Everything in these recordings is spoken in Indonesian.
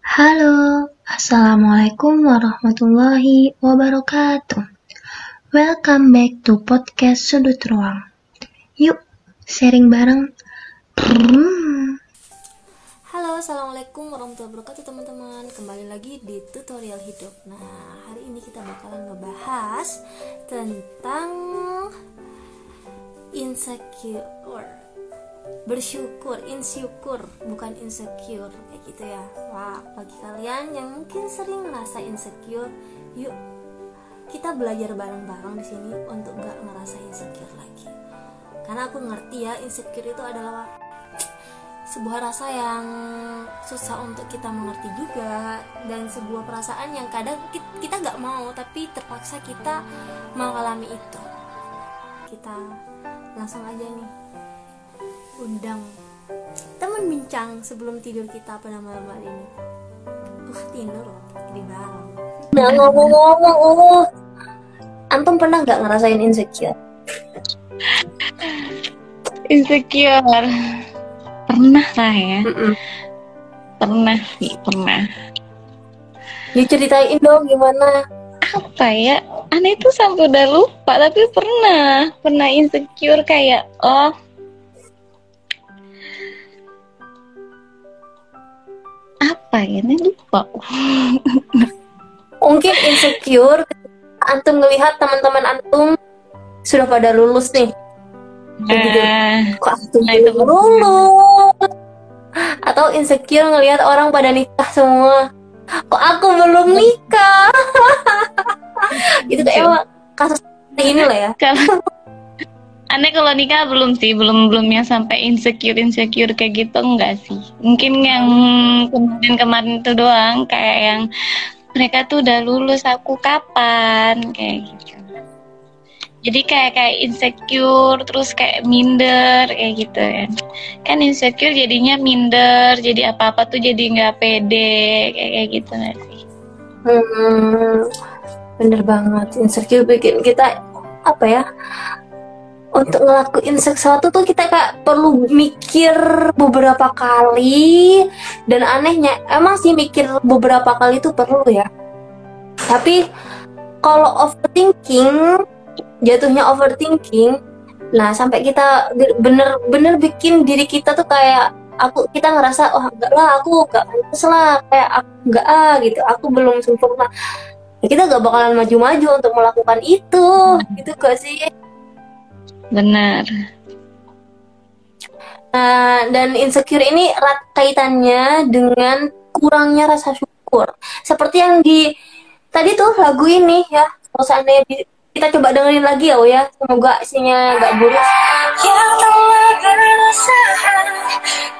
Halo, Assalamualaikum warahmatullahi wabarakatuh. Welcome back to podcast Sudut Ruang. Yuk, sharing bareng. Halo, assalamualaikum warahmatullahi wabarakatuh teman-teman. Kembali lagi di tutorial hidup. Nah, hari ini kita bakalan ngebahas tentang insecure bersyukur insecure bukan insecure kayak gitu ya. Wah bagi kalian yang mungkin sering ngerasa insecure yuk kita belajar bareng-bareng di sini untuk gak ngerasa insecure lagi. Karena aku ngerti ya insecure itu adalah sebuah rasa yang susah untuk kita mengerti juga dan sebuah perasaan yang kadang kita gak mau tapi terpaksa kita mengalami itu. Kita langsung aja nih undang teman bincang sebelum tidur kita pada malam hari ini. Uh tidur loh di bareng nah ngomong-ngomong oh antum pernah nggak ngerasain insecure? Insecure. Pernah lah ya. Mm -mm. pernah sih pernah. Ya ceritain dong gimana? Apa ya? Aneh itu sampai udah lupa tapi pernah. Pernah insecure kayak oh apa ya ini? Lupa. Mungkin insecure antum ngelihat teman-teman antum sudah pada lulus nih. Nah, kok antum nah, belum lulus? Atau insecure ngelihat orang pada nikah semua? Kok aku belum nikah? Itu kayak emang kasus ini lah ya aneh kalau nikah belum sih belum belum yang sampai insecure insecure kayak gitu enggak sih. Mungkin yang kemarin kemarin itu doang kayak yang mereka tuh udah lulus aku kapan? kayak gitu. Jadi kayak kayak insecure terus kayak minder kayak gitu kan kan insecure jadinya minder jadi apa apa tuh jadi nggak pede kayak kayak gitu nggak sih? Hmm, bener banget. Insecure bikin kita apa ya untuk ngelakuin sesuatu tuh kita kayak perlu mikir beberapa kali. Dan anehnya emang sih mikir beberapa kali itu perlu ya. Tapi kalau overthinking jatuhnya overthinking nah sampai kita bener-bener bikin diri kita tuh kayak aku kita ngerasa oh enggak lah aku enggak pantas lah kayak aku enggak ah gitu. Aku belum sempurna. Kita gak bakalan maju-maju untuk melakukan itu. Gitu gak sih Benar. Nah, dan insecure ini erat kaitannya dengan kurangnya rasa syukur. Seperti yang di tadi tuh lagu ini ya, kalau seandainya di, kita coba dengerin lagi ya, ya. Semoga isinya nggak buruk. Yang telah berusaha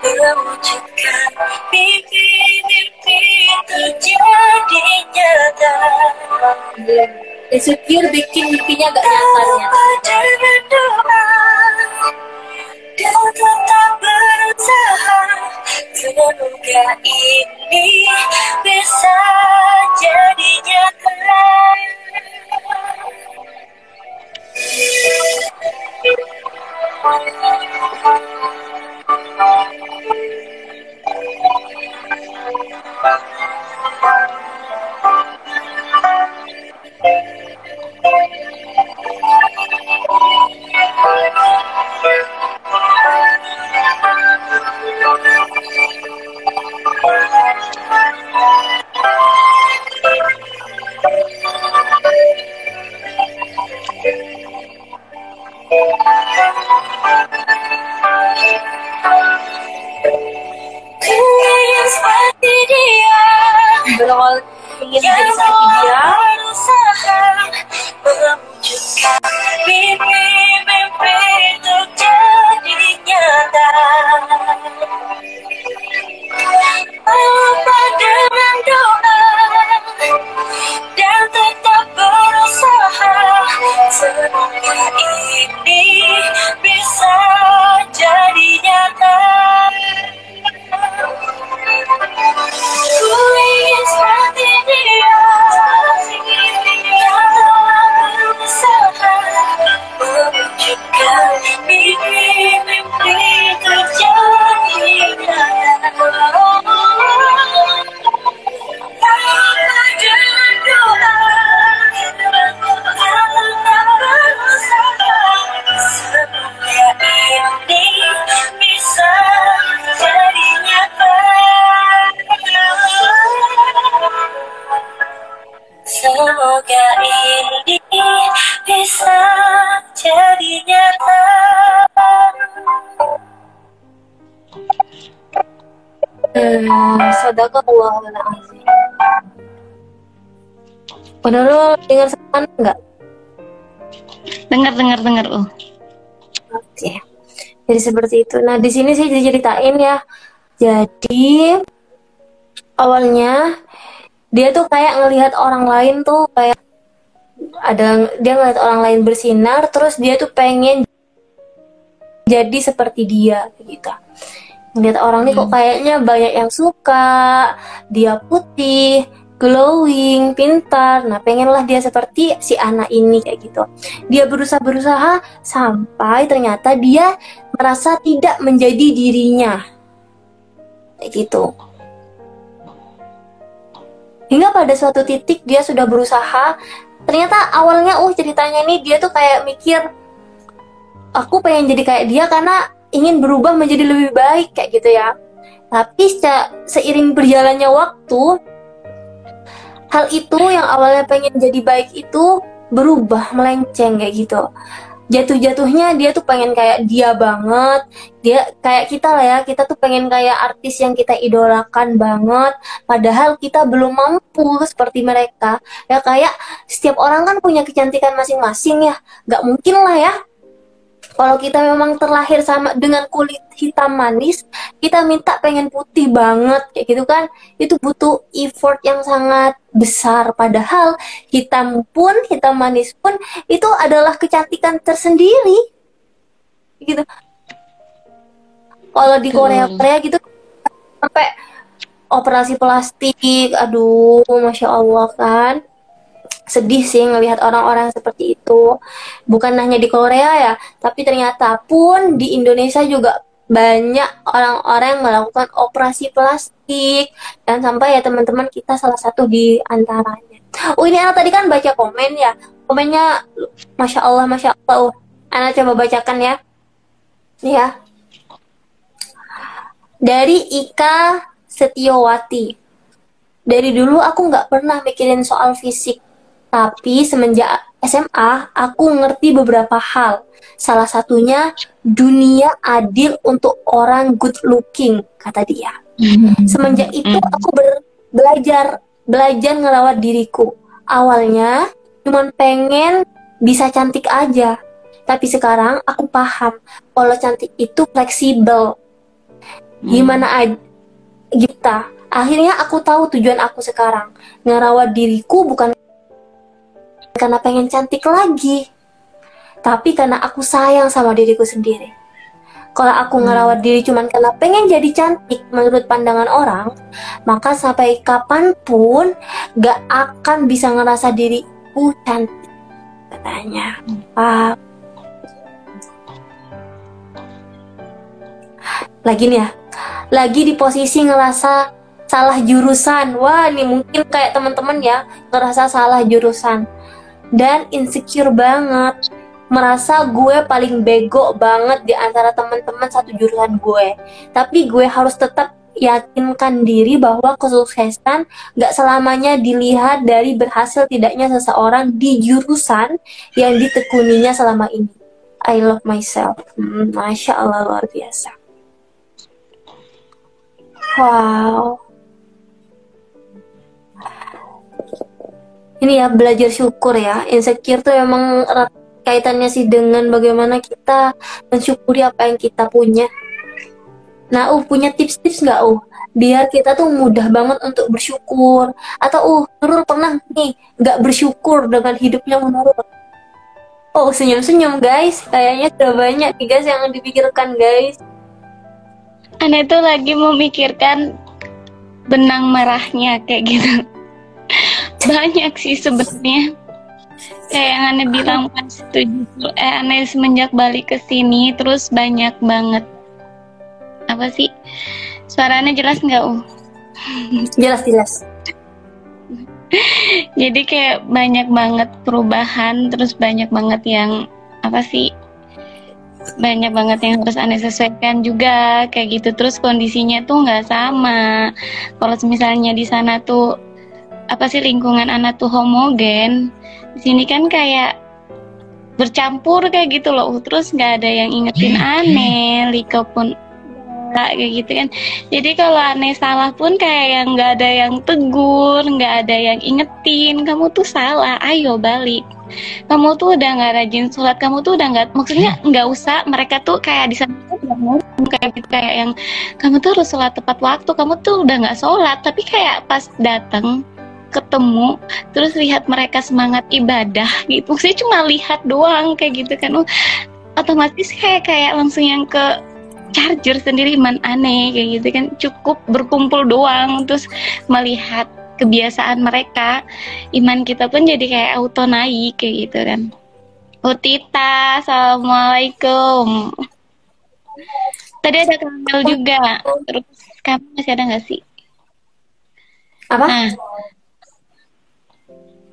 mewujudkan mimpi-mimpi terjadi nyata insecure bikin mimpinya gak nyata ya. Thank you. Thank you. Udah lu dengar sekarang enggak? Dengar dengar dengar oh. Oke. Jadi seperti itu. Nah, di sini saya ceritain ya. Jadi awalnya dia tuh kayak ngelihat orang lain tuh kayak ada dia ngelihat orang lain bersinar terus dia tuh pengen jadi seperti dia gitu ngeliat orang nih kok hmm. kayaknya banyak yang suka. Dia putih glowing pintar. Nah pengenlah dia seperti si anak ini kayak gitu. Dia berusaha berusaha sampai ternyata dia merasa tidak menjadi dirinya. Kayak gitu. Hingga pada suatu titik dia sudah berusaha. Ternyata awalnya uh ceritanya nih dia tuh kayak mikir aku pengen jadi kayak dia karena ingin berubah menjadi lebih baik kayak gitu ya. Tapi seiring berjalannya waktu, hal itu yang awalnya pengen jadi baik itu berubah melenceng kayak gitu. Jatuh-jatuhnya dia tuh pengen kayak dia banget, dia kayak kita lah ya, kita tuh pengen kayak artis yang kita idolakan banget, padahal kita belum mampu seperti mereka. Ya kayak setiap orang kan punya kecantikan masing-masing ya, nggak mungkin lah ya kalau kita memang terlahir sama dengan kulit hitam manis, kita minta pengen putih banget kayak gitu kan. Itu butuh effort yang sangat besar padahal hitam pun, hitam manis pun itu adalah kecantikan tersendiri. Gitu. Kalau di Korea Korea gitu sampai operasi plastik, aduh, masya Allah kan sedih sih ngelihat orang-orang seperti itu. Bukan hanya di Korea ya, tapi ternyata pun di Indonesia juga banyak orang-orang yang melakukan operasi plastik dan sampai ya teman-teman kita salah satu di antaranya. Oh ini anak tadi kan baca komen ya, komennya masya Allah masya Allah. Anak coba bacakan ya, ya. Dari Ika Setiawati. Dari dulu aku nggak pernah mikirin soal fisik tapi semenjak SMA, aku ngerti beberapa hal. Salah satunya dunia adil untuk orang good looking, kata dia. Mm-hmm. Semenjak itu mm-hmm. aku ber- belajar belajar ngerawat diriku. Awalnya cuman pengen bisa cantik aja. Tapi sekarang aku paham kalau cantik itu fleksibel. Gimana aja kita. Akhirnya aku tahu tujuan aku sekarang. Ngerawat diriku bukan karena pengen cantik lagi, tapi karena aku sayang sama diriku sendiri. Kalau aku hmm. ngerawat diri cuman karena pengen jadi cantik menurut pandangan orang, maka sampai kapan pun gak akan bisa ngerasa diriku cantik. Katanya. Hmm. Lagi nih ya, lagi di posisi ngerasa salah jurusan. Wah, ini mungkin kayak teman-teman ya, ngerasa salah jurusan dan insecure banget merasa gue paling bego banget di antara teman-teman satu jurusan gue tapi gue harus tetap yakinkan diri bahwa kesuksesan gak selamanya dilihat dari berhasil tidaknya seseorang di jurusan yang ditekuninya selama ini. I love myself. Hmm, Masya Allah luar biasa. Wow. Ini ya belajar syukur ya. Insecure tuh emang erat kaitannya sih dengan bagaimana kita mensyukuri apa yang kita punya. Nah uh punya tips-tips nggak uh? Biar kita tuh mudah banget untuk bersyukur. Atau uh Nurul pernah nih nggak bersyukur dengan hidupnya Nurul? Oh senyum-senyum guys. Kayaknya sudah banyak nih guys yang dipikirkan guys. Anda tuh lagi memikirkan benang merahnya kayak gitu banyak sih sebenarnya. Kayak yang aneh bilang pas justru eh aneh semenjak balik ke sini terus banyak banget. Apa sih? Suaranya jelas nggak uh jelas jelas. Jadi kayak banyak banget perubahan terus banyak banget yang apa sih? Banyak banget yang harus aneh sesuaikan juga kayak gitu. Terus kondisinya tuh nggak sama. Kalau misalnya di sana tuh apa sih lingkungan anak tuh homogen. Di sini kan kayak bercampur kayak gitu loh. Terus nggak ada yang ingetin aneh Lika pun enggak kayak gitu kan. Jadi kalau aneh salah pun kayak yang nggak ada yang tegur nggak ada yang ingetin kamu tuh salah. Ayo balik. Kamu tuh udah nggak rajin sholat kamu tuh udah nggak maksudnya nggak usah mereka tuh kayak di sana kayak gitu kayak yang kamu tuh harus sholat tepat waktu kamu tuh udah nggak sholat. Tapi kayak pas datang ketemu terus lihat mereka semangat ibadah gitu saya cuma lihat doang kayak gitu kan oh, otomatis kayak kayak langsung yang ke charger sendiri man aneh kayak gitu kan cukup berkumpul doang terus melihat kebiasaan mereka iman kita pun jadi kayak auto naik kayak gitu kan Utita, oh, assalamualaikum. Tadi ada Kamel juga. Terus kamu masih ada nggak sih? Apa? Nah,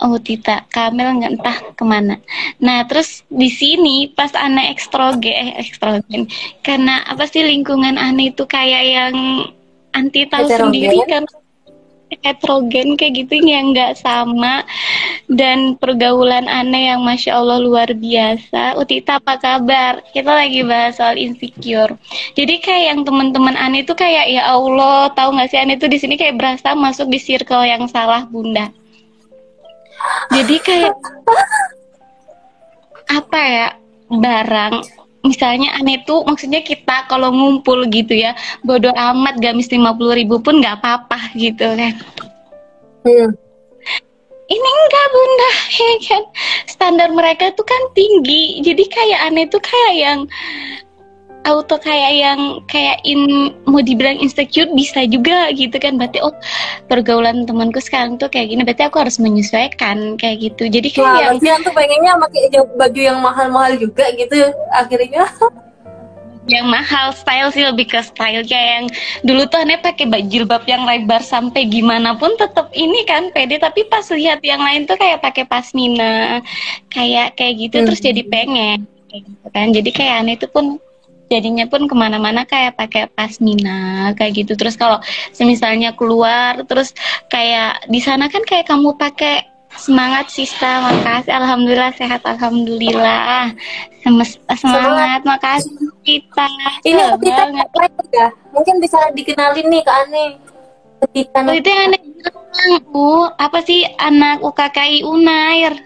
oh Tita Kamel nggak entah ke mana nah terus di sini pas anak ekstrogen eh ekstrogen karena apa sih lingkungan aneh itu kayak yang anti tahu sendiri kan heterogen kayak gitu yang nggak sama dan pergaulan aneh yang masya Allah luar biasa. Utita apa kabar? Kita lagi bahas soal insecure. Jadi kayak yang teman-teman aneh itu kayak ya Allah tahu nggak sih aneh itu di sini kayak berasa masuk di circle yang salah bunda jadi kayak apa ya barang misalnya aneh tuh maksudnya kita kalau ngumpul gitu ya bodoh amat gamis lima puluh ribu pun nggak apa-apa gitu kan hmm. ini enggak bunda ya kan standar mereka tuh kan tinggi jadi kayak aneh tuh kayak yang auto kayak yang kayak in mau dibilang insecure bisa juga gitu kan. Berarti oh pergaulan temanku sekarang tuh kayak gini berarti aku harus menyesuaikan kayak gitu. Jadi kayak Wah, tuh pengennya pakai baju yang mahal-mahal juga gitu akhirnya. Yang mahal style sih lebih ke style. Kayak yang dulu tuh aneh pakai baju jilbab yang lebar sampai gimana pun tetap ini kan pede. Tapi pas lihat yang lain tuh kayak pakai pasmina kayak kayak gitu hmm. terus jadi pengen kayak gitu kan. Jadi kayak aneh itu pun jadinya pun ke mana-mana kayak pakai pasmina kayak gitu. Terus kalau semisalnya keluar terus kayak di sana kan kayak kamu pakai semangat sista makasih. Alhamdulillah sehat. Alhamdulillah. Semes semangat. Makasih kita ini kita ya? Mungkin bisa dikenalin nih ke Ane. Kita oh, itu yang aneh bilang uh, apa sih anak UKKI Unair?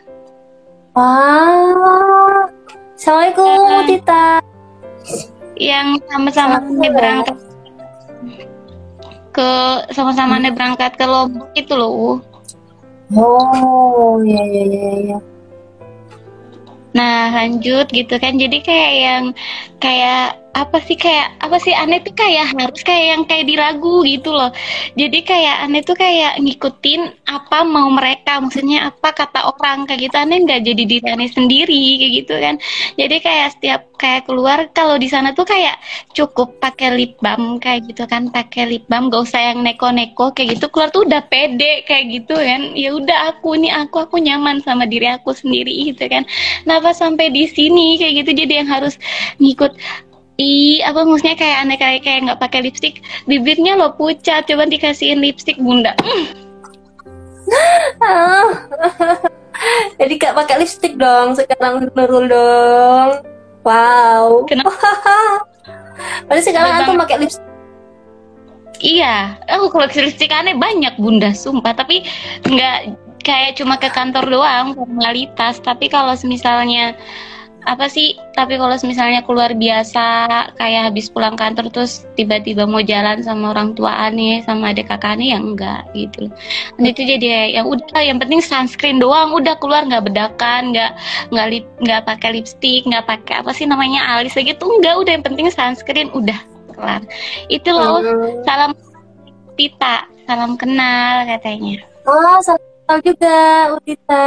Wah Assalamualaikum uh, Tita yang sama-sama berangkat ke sama-sama hmm. berangkat ke Lombok itu loh. Oh, ya ya ya ya. Nah, lanjut gitu kan. Jadi kayak yang kayak apa sih kayak apa sih aneh tuh kayak harus kayak yang kayak diragu gitu loh. Jadi kayak aneh tuh kayak ngikutin apa mau mereka maksudnya apa kata orang kayak gitu. Aneh nggak jadi diri aneh sendiri kayak gitu kan. Jadi kayak setiap kayak keluar kalau di sana tuh kayak cukup pakai lip balm kayak gitu kan pakai lip balm gak usah yang neko-neko kayak gitu. Keluar tuh udah pede kayak gitu kan. Ya udah aku nih aku aku nyaman sama diri aku sendiri gitu kan. Nah pas sampai di sini kayak gitu jadi yang harus ngikut i apa maksudnya kayak aneh kayak kayak nggak pakai lipstick. Bibirnya lo pucat coba dikasihin lipstick bunda. Jadi gak pakai lipstick dong sekarang Nurul dong. Wow. Kenapa? Berarti sekarang aku pakai lipstick. Iya, aku koleksi lipstick aneh banyak bunda, sumpah. Tapi nggak kayak cuma ke kantor doang formalitas. Tapi kalau misalnya apa sih? Tapi kalau misalnya keluar biasa kayak habis pulang kantor terus tiba-tiba mau jalan sama orang tua aneh sama adik kakak aneh yang enggak gitu dan itu jadi yang udah yang penting sunscreen doang udah keluar nggak bedakan nggak nggak lip nggak pakai lipstick nggak pakai apa sih namanya alis gitu enggak udah yang penting sunscreen udah kelar. Itu loh hmm. salam Tita salam kenal katanya. Oh salam juga Utita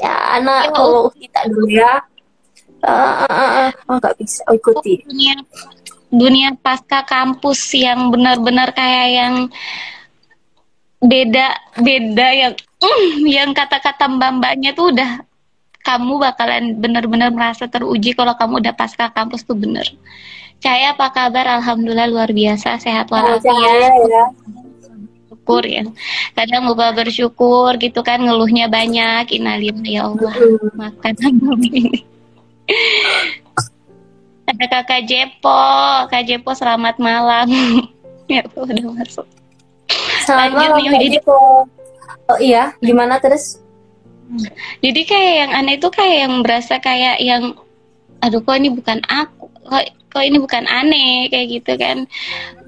ya anak kalau Utita dulu ya uh, uh, uh, nggak bisa. Ikuti. Dunia dunia pasca kampus yang benar-benar kayak yang beda beda yang mm, yang kata-kata mbak-mbaknya tuh udah kamu bakalan benar-benar merasa teruji kalau kamu udah pasca kampus tuh bener. Caya apa kabar? Alhamdulillah luar biasa. Sehat walafiat. Oh, ya. bersyukur ya. Kadang lupa bersyukur gitu kan ngeluhnya banyak. Innalillahi ya Allah. Makan ini ada kakak Jepo. Kak Jepo selamat malam. Ya udah masuk. Selamat Lanjut malam, jadi-. Oh iya, gimana terus? Jadi kayak yang aneh itu kayak yang berasa kayak yang aduh kok ini bukan aku? Kok, kok ini bukan aneh? Kayak gitu kan.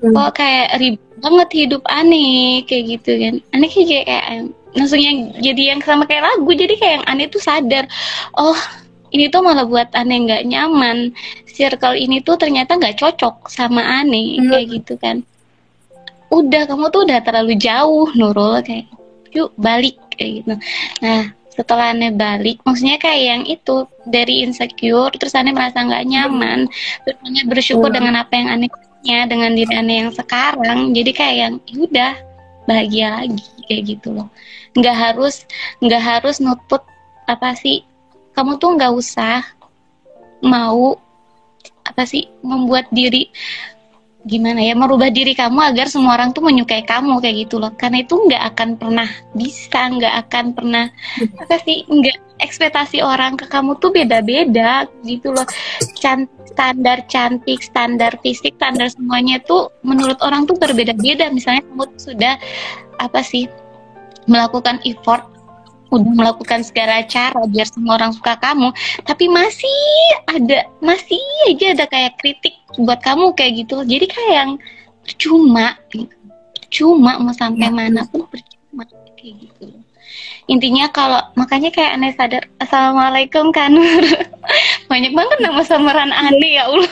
Hmm. kok kayak ribet banget hidup aneh? Kayak gitu kan. Aneh kayak kayak langsung yang jadi yang sama kayak lagu. Jadi kayak yang aneh tuh sadar oh ini tuh malah buat aneh nggak nyaman circle ini tuh ternyata nggak cocok sama aneh Hmm. kayak gitu kan udah kamu tuh udah terlalu jauh Nurul kayak yuk balik kayak gitu nah setelah aneh balik maksudnya kayak yang itu dari insecure terus aneh merasa nggak nyaman terus aneh bersyukur Hmm. dengan apa yang aneh punya dengan diri aneh yang sekarang jadi kayak yang udah bahagia lagi kayak gitu loh nggak harus nggak harus nutut apa sih kamu tuh nggak usah mau apa sih membuat diri gimana ya merubah diri kamu agar semua orang tuh menyukai kamu kayak gitu loh. Karena itu nggak akan pernah bisa nggak akan pernah apa sih nggak ekspektasi orang ke kamu tuh beda-beda gitu loh. Can- standar cantik standar fisik standar semuanya tuh menurut orang tuh berbeda-beda. Misalnya kamu tuh sudah apa sih melakukan effort udah melakukan segala cara biar semua orang suka kamu. Tapi masih ada masih aja ada kayak kritik buat kamu kayak gitu. Jadi kayak yang percuma gitu. percuma mau sampai mana pun percuma kayak gitu. Intinya kalau makanya kayak aneh sadar assalamualaikum kanur. Banyak banget nama samaran aneh ya allah.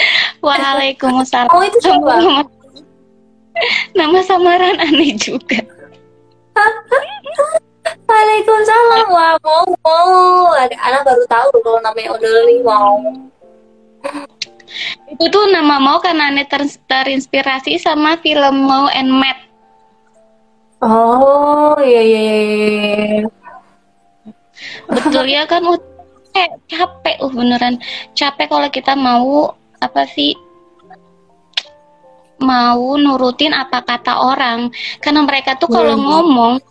Waalaikumsalam. Oh itu siapa? nama samaran aneh juga Waalaikumsalam. Wah, mau mau. Ada anak baru tahu kalau namanya Odoli. Wow. itu tuh nama mau karena aneh ter- terinspirasi sama film Mau and Matt Oh, iya iya iya. iya. betul ya kan uh, kayak capek uh beneran capek kalau kita mau apa sih mau nurutin apa kata orang karena mereka tuh kalau ngomong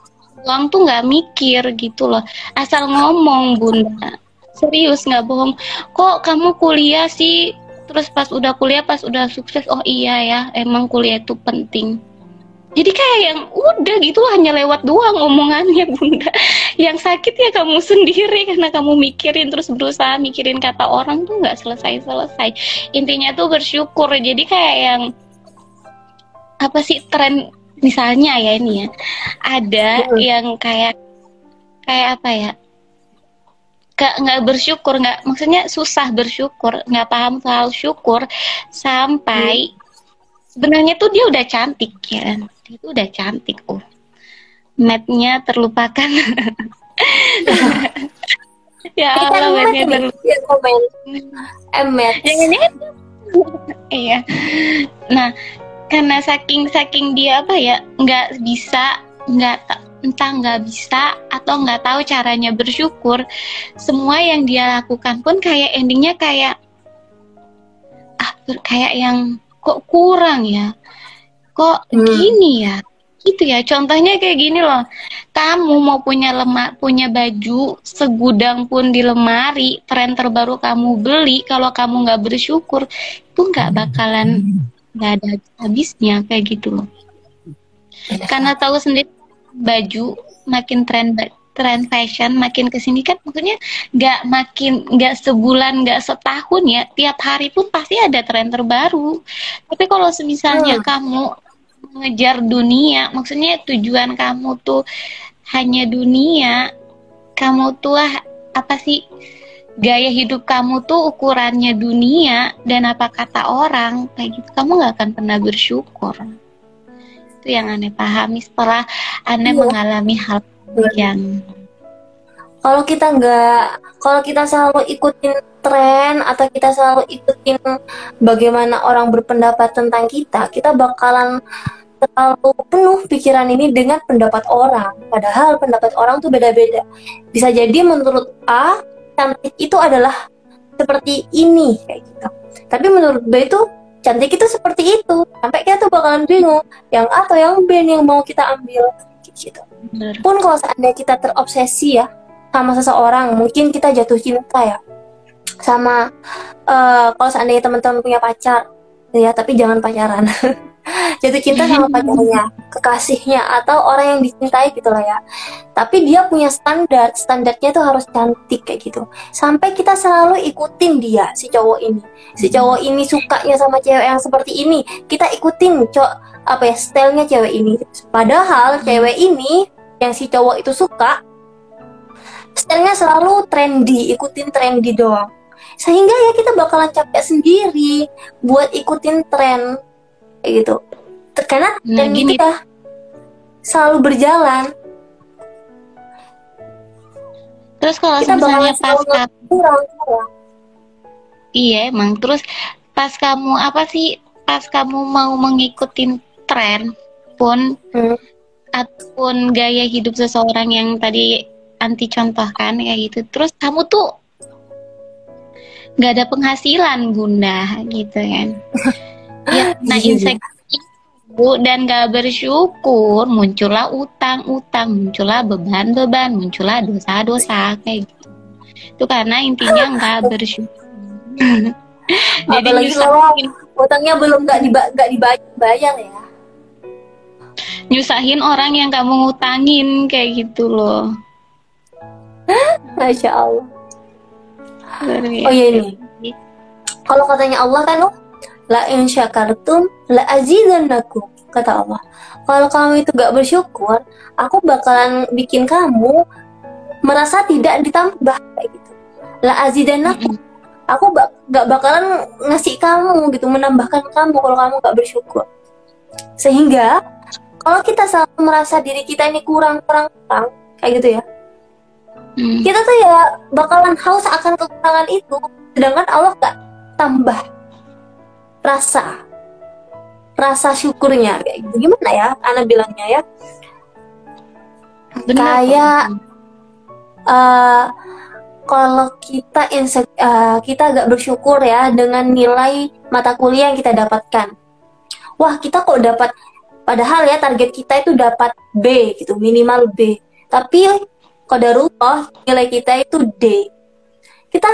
orang tuh nggak mikir gitu loh. Asal ngomong bunda. Serius nggak bohong. Kok kamu kuliah sih? Terus pas udah kuliah pas udah sukses oh iya ya emang kuliah itu penting. Jadi kayak yang udah gitu hanya lewat doang omongannya bunda. Yang sakit ya kamu sendiri karena kamu mikirin terus berusaha mikirin kata orang tuh nggak selesai selesai intinya tuh bersyukur. Jadi kayak yang apa sih tren misalnya ya ini ya ada Hmm. yang kayak kayak apa ya? Nggak nggak bersyukur nggak maksudnya susah bersyukur nggak paham soal syukur sampai sebenarnya tuh dia udah cantik ya. Kan dia tuh udah cantik oh. Matnya terlupakan. Ya Allah matnya terlupakan ini iya. Nah, karena saking saking dia apa ya nggak bisa nggak ta- entah nggak bisa atau nggak tahu caranya bersyukur semua yang dia lakukan pun kayak endingnya kayak ah kayak yang kok kurang ya kok Hmm. gini ya gitu ya. Contohnya kayak gini loh kamu mau punya lemar punya baju segudang pun di lemari tren terbaru kamu beli kalau kamu nggak bersyukur itu nggak bakalan nggak ada habisnya kayak gitu loh karena tahu sendiri baju makin tren tren fashion makin ke sini kan maksudnya nggak makin nggak sebulan nggak setahun ya tiap hari pun pasti ada tren terbaru tapi kalau semisalnya Hmm. kamu mengejar dunia maksudnya tujuan kamu tuh hanya dunia kamu tuh ah, apa sih gaya hidup kamu tuh ukurannya dunia dan apa kata orang kayak gitu kamu nggak akan pernah bersyukur itu yang aneh pahami setelah aneh Iya. mengalami hal yang Kalau kita nggak, kalau kita selalu ikutin tren atau kita selalu ikutin bagaimana orang berpendapat tentang kita, kita bakalan terlalu penuh pikiran ini dengan pendapat orang. Padahal pendapat orang tuh beda-beda. Bisa jadi menurut A, cantik itu adalah seperti ini kayak gitu. Tapi menurut B itu cantik itu seperti itu. Sampai kita tuh bakalan bingung yang A atau yang B yang mau kita ambil. Gitu. Bener. pun kalau seandainya kita terobsesi ya sama seseorang mungkin kita jatuh cinta ya. Sama eh, kalau seandainya teman-teman punya pacar ya tapi jangan pacaran jatuh cinta sama pacarnya kekasihnya atau orang yang dicintai gitu lah ya. Tapi dia punya standar standarnya tuh harus cantik kayak gitu. Sampai kita selalu ikutin dia si cowok ini. Si cowok ini sukanya sama cewek yang seperti ini. Kita ikutin cowok apa ya stylenya cewek ini. Padahal cewek ini yang si cowok itu suka stylenya selalu trendy ikutin trendy doang. Sehingga ya kita bakalan capek sendiri buat ikutin tren kayak gitu karena Nah, tren gini. kita selalu berjalan Terus kalau kita misalnya pas kamu, iya emang. Terus pas kamu apa sih? Pas kamu mau mengikuti tren pun Hmm. ataupun gaya hidup seseorang yang tadi anti contohkan kayak gitu. Terus kamu tuh nggak ada penghasilan bunda gitu kan? ya, nah Iya, iya. insecure dan gak bersyukur muncullah utang-utang, muncullah beban-beban, muncullah dosa-dosa kayak gitu. Itu karena intinya nggak bersyukur. Jadi apalagi kalau nyusahin, utangnya belum nggak diba nggak dibayar ya nyusahin orang yang kamu ngutangin kayak gitu loh. masya Allah Luar oh iya biasa. ini kalau katanya Allah kan oh la in syakartum la azidannakum kata Allah. Kalau kamu itu gak bersyukur aku bakalan bikin kamu merasa tidak ditambah kayak gitu. La azidannakum aku bak gak bakalan ngasih kamu gitu menambahkan kamu kalau kamu gak bersyukur. Sehingga kalau kita selalu merasa diri kita ini kurang kurang kurang kayak gitu ya. Hmm. kita tuh ya bakalan haus akan kekurangan itu sedangkan Allah gak tambah rasa rasa syukurnya. Kayak gitu. Gimana ya anak bilangnya ya? Benar kayak eh kalau kita insek eh, kita agak bersyukur ya dengan nilai mata kuliah yang kita dapatkan. Wah kita kok dapat padahal ya target kita itu dapat B gitu minimal B. Tapi qadarullah nilai kita itu D. Kita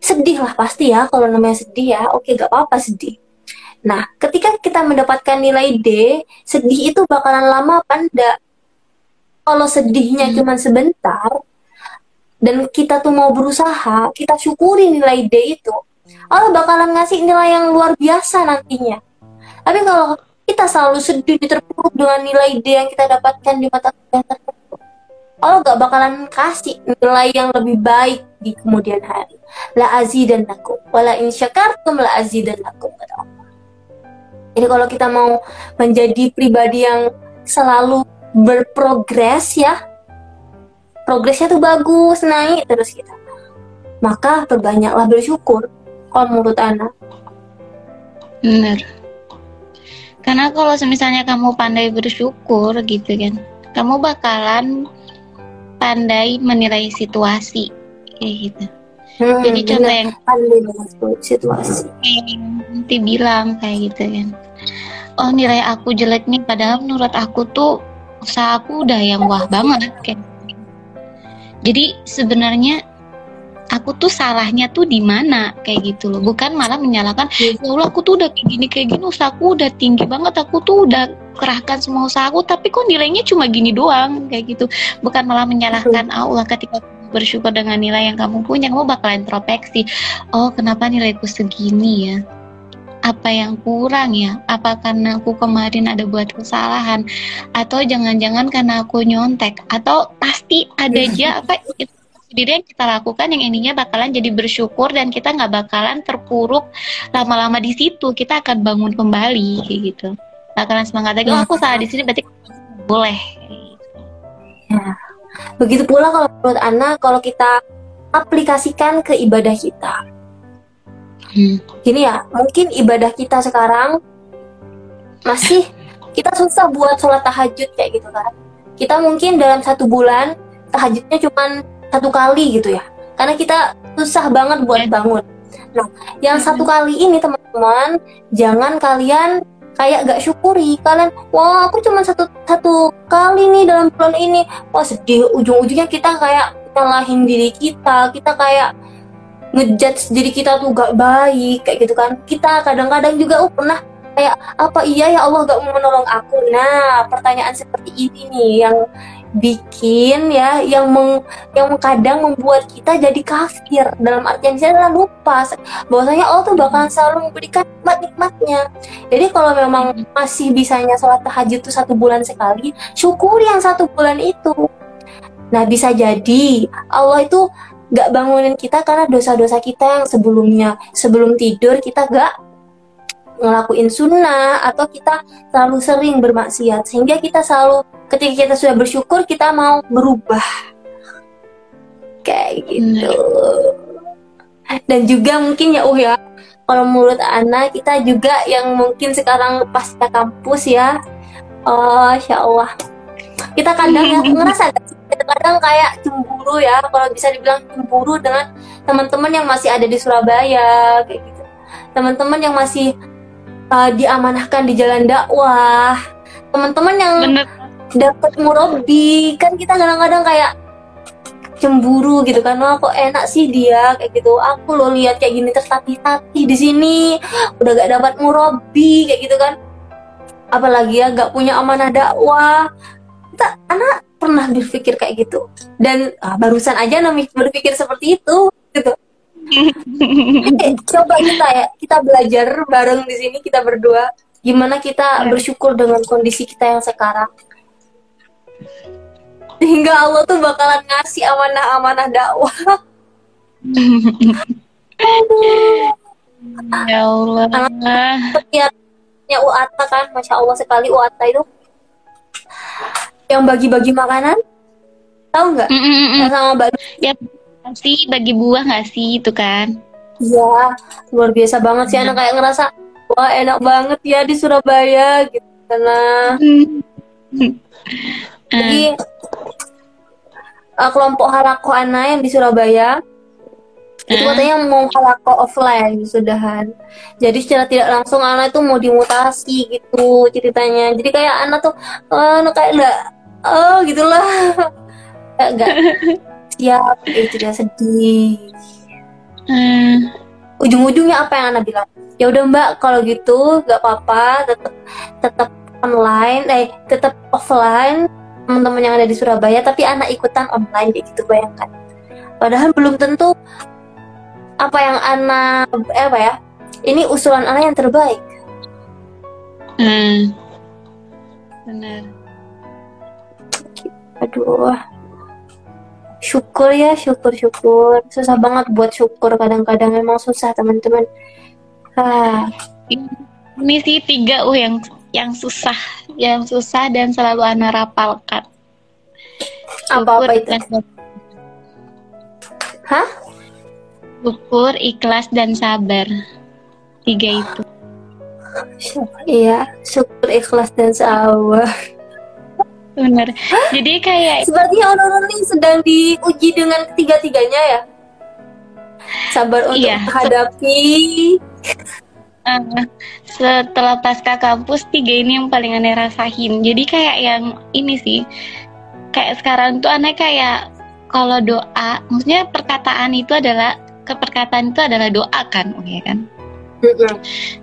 sedih lah pasti ya kalau namanya sedih ya. Oke gak apa-apa sedih. Nah ketika kita mendapatkan nilai D sedih itu bakalan lama apa enggak kalau sedihnya cuman sebentar dan kita tuh mau berusaha kita syukuri nilai D itu Allah bakalan ngasih nilai yang luar biasa nantinya. Tapi kalau kita selalu sedih terpuruk dengan nilai D yang kita dapatkan di mata tertentu Allah gak bakalan kasih nilai yang lebih baik di kemudian hari. La azidannakum wala in syakartum la azidannakum kata Allah. Jadi kalau kita mau menjadi pribadi yang selalu berprogres ya, progresnya tuh bagus, naik terus kita. Maka perbanyaklah bersyukur kalau menurut Ana. Bener. Karena kalau misalnya kamu pandai bersyukur gitu kan, kamu bakalan pandai menilai situasi kayak gitu. Hmm, Jadi contoh yang Pandai situasi. yang nanti bilang kayak gitu kan. Oh nilai aku jelek nih, padahal menurut aku tuh usaha aku udah yang wah banget kayak. Jadi sebenarnya aku tuh salahnya tuh di mana? Kayak gitu loh. Bukan malah menyalahkan ya Allah aku tuh udah kayak gini kayak gini usahaku udah tinggi banget aku tuh udah kerahkan semua usahaku tapi kok nilainya cuma gini doang? Kayak gitu. Bukan malah menyalahkan Allah ketika bersyukur dengan nilai yang kamu punya kamu bakalan introspeksi. Oh kenapa nilaiku segini ya? Apa yang kurang ya? Apa karena aku kemarin ada buat kesalahan? Atau jangan-jangan karena aku nyontek? Atau pasti ada aja apa? Itu sendiri yang kita lakukan yang ininya bakalan jadi bersyukur dan kita nggak bakalan terpuruk lama-lama di situ kita akan bangun kembali kayak gitu bakalan semangat lagi oh aku salah di sini berarti boleh Begitu pula kalau menurut Ana kalau kita aplikasikan ke ibadah kita. Hmm. Gini ya, mungkin ibadah kita sekarang masih kita susah buat sholat tahajud kayak gitu kan. Kita mungkin dalam satu bulan tahajudnya cuma satu kali gitu ya. Karena kita susah banget buat bangun. Nah, yang satu kali ini teman teman-teman jangan kalian kayak gak syukuri. Kalian wah aku cuma satu satu kali nih dalam bulan ini. Wah sedih. Ujung-ujungnya kita kayak nyalahin diri kita. Kita kayak ngejudge diri kita tuh gak baik kayak gitu kan. Kita kadang-kadang juga oh pernah kayak apa iya ya Allah gak mau menolong aku? Nah pertanyaan seperti ini nih yang bikin ya yang meng, yang kadang membuat kita jadi kafir. Dalam artian saya adalah lupa. Bahwasanya Allah tuh bakalan selalu memberikan nikmat-nikmatnya. Jadi kalau memang masih bisanya sholat tahajud tuh satu bulan sekali syukuri yang satu bulan itu. Nah bisa jadi Allah itu gak bangunin kita karena dosa-dosa kita yang sebelumnya sebelum tidur kita gak ngelakuin sunnah atau kita terlalu sering bermaksiat. Sehingga kita selalu ketika kita sudah bersyukur kita mau berubah kayak gitu. Dan juga mungkin ya uh ya kalau menurut Ana kita juga yang mungkin sekarang pasca kampus ya oh insya Allah. Kita kadang ya ngerasa kadang kayak cemburu ya kalau bisa dibilang cemburu dengan teman-teman yang masih ada di Surabaya kayak gitu. Teman-teman yang masih uh, diamanahkan di jalan dakwah. Teman-teman yang dapat murabi kan kita kadang-kadang kayak cemburu gitu kan. Wah kok enak sih dia kayak gitu. Aku lo lihat kayak gini tertatih-tatih di sini udah gak dapat murabi kayak gitu kan. Apalagi ya gak punya amanah dakwah. Kita anak pernah berpikir kayak gitu. Dan ah, barusan aja Nami berpikir seperti itu gitu eh, coba kita ya kita belajar bareng di sini kita berdua. Gimana kita ya. bersyukur dengan kondisi kita yang sekarang? Hingga Allah tuh bakalan ngasih amanah-amanah dakwah. Ya Allah. Setiapnya Uata kan Masya Allah sekali Uata itu. Yang bagi-bagi makanan tahu nggak? Mm -mm. sama Mbak ya sih bagi buah nggak sih itu kan? Iya luar biasa banget sih anak kayak ngerasa wah enak banget ya di Surabaya gitu karena jadi uh, kelompok halako anak yang di Surabaya itu katanya mau halako offline sudahan. Jadi secara tidak langsung anak itu mau dimutasi gitu ceritanya. Jadi kayak anak tuh oh, anak kayak enggak oh gitulah kayak enggak siap itu dia sedih. Hmm. ujung-ujungnya apa yang Ana bilang? Ya udah Mbak kalau gitu nggak apa-apa tetap tetap online eh tetap offline teman-teman yang ada di Surabaya tapi anak ikutan online kayak gitu bayangkan. Padahal belum tentu apa yang anak eh, apa ya ini usulan anak yang terbaik. Hmm. Benar. Aduh syukur ya syukur syukur. Susah banget buat syukur kadang-kadang memang susah teman-teman. Ah. Ini sih tiga uh yang yang susah yang susah dan selalu anak rapalkan. Apa apa itu? hah? Syukur ikhlas dan sabar. Tiga itu. Iya. Syukur ikhlas dan sabar benar jadi kayak sepertinya ini sedang diuji dengan ketiga-tiganya ya. Sabar untuk iya. menghadapi. Uh, setelah pasca kampus tiga ini yang paling aneh rasain. Jadi kayak yang ini sih kayak sekarang tuh aneh kayak kalau doa maksudnya perkataan itu adalah keperkataan itu adalah doa kan oke okay, kan? Mm -hmm.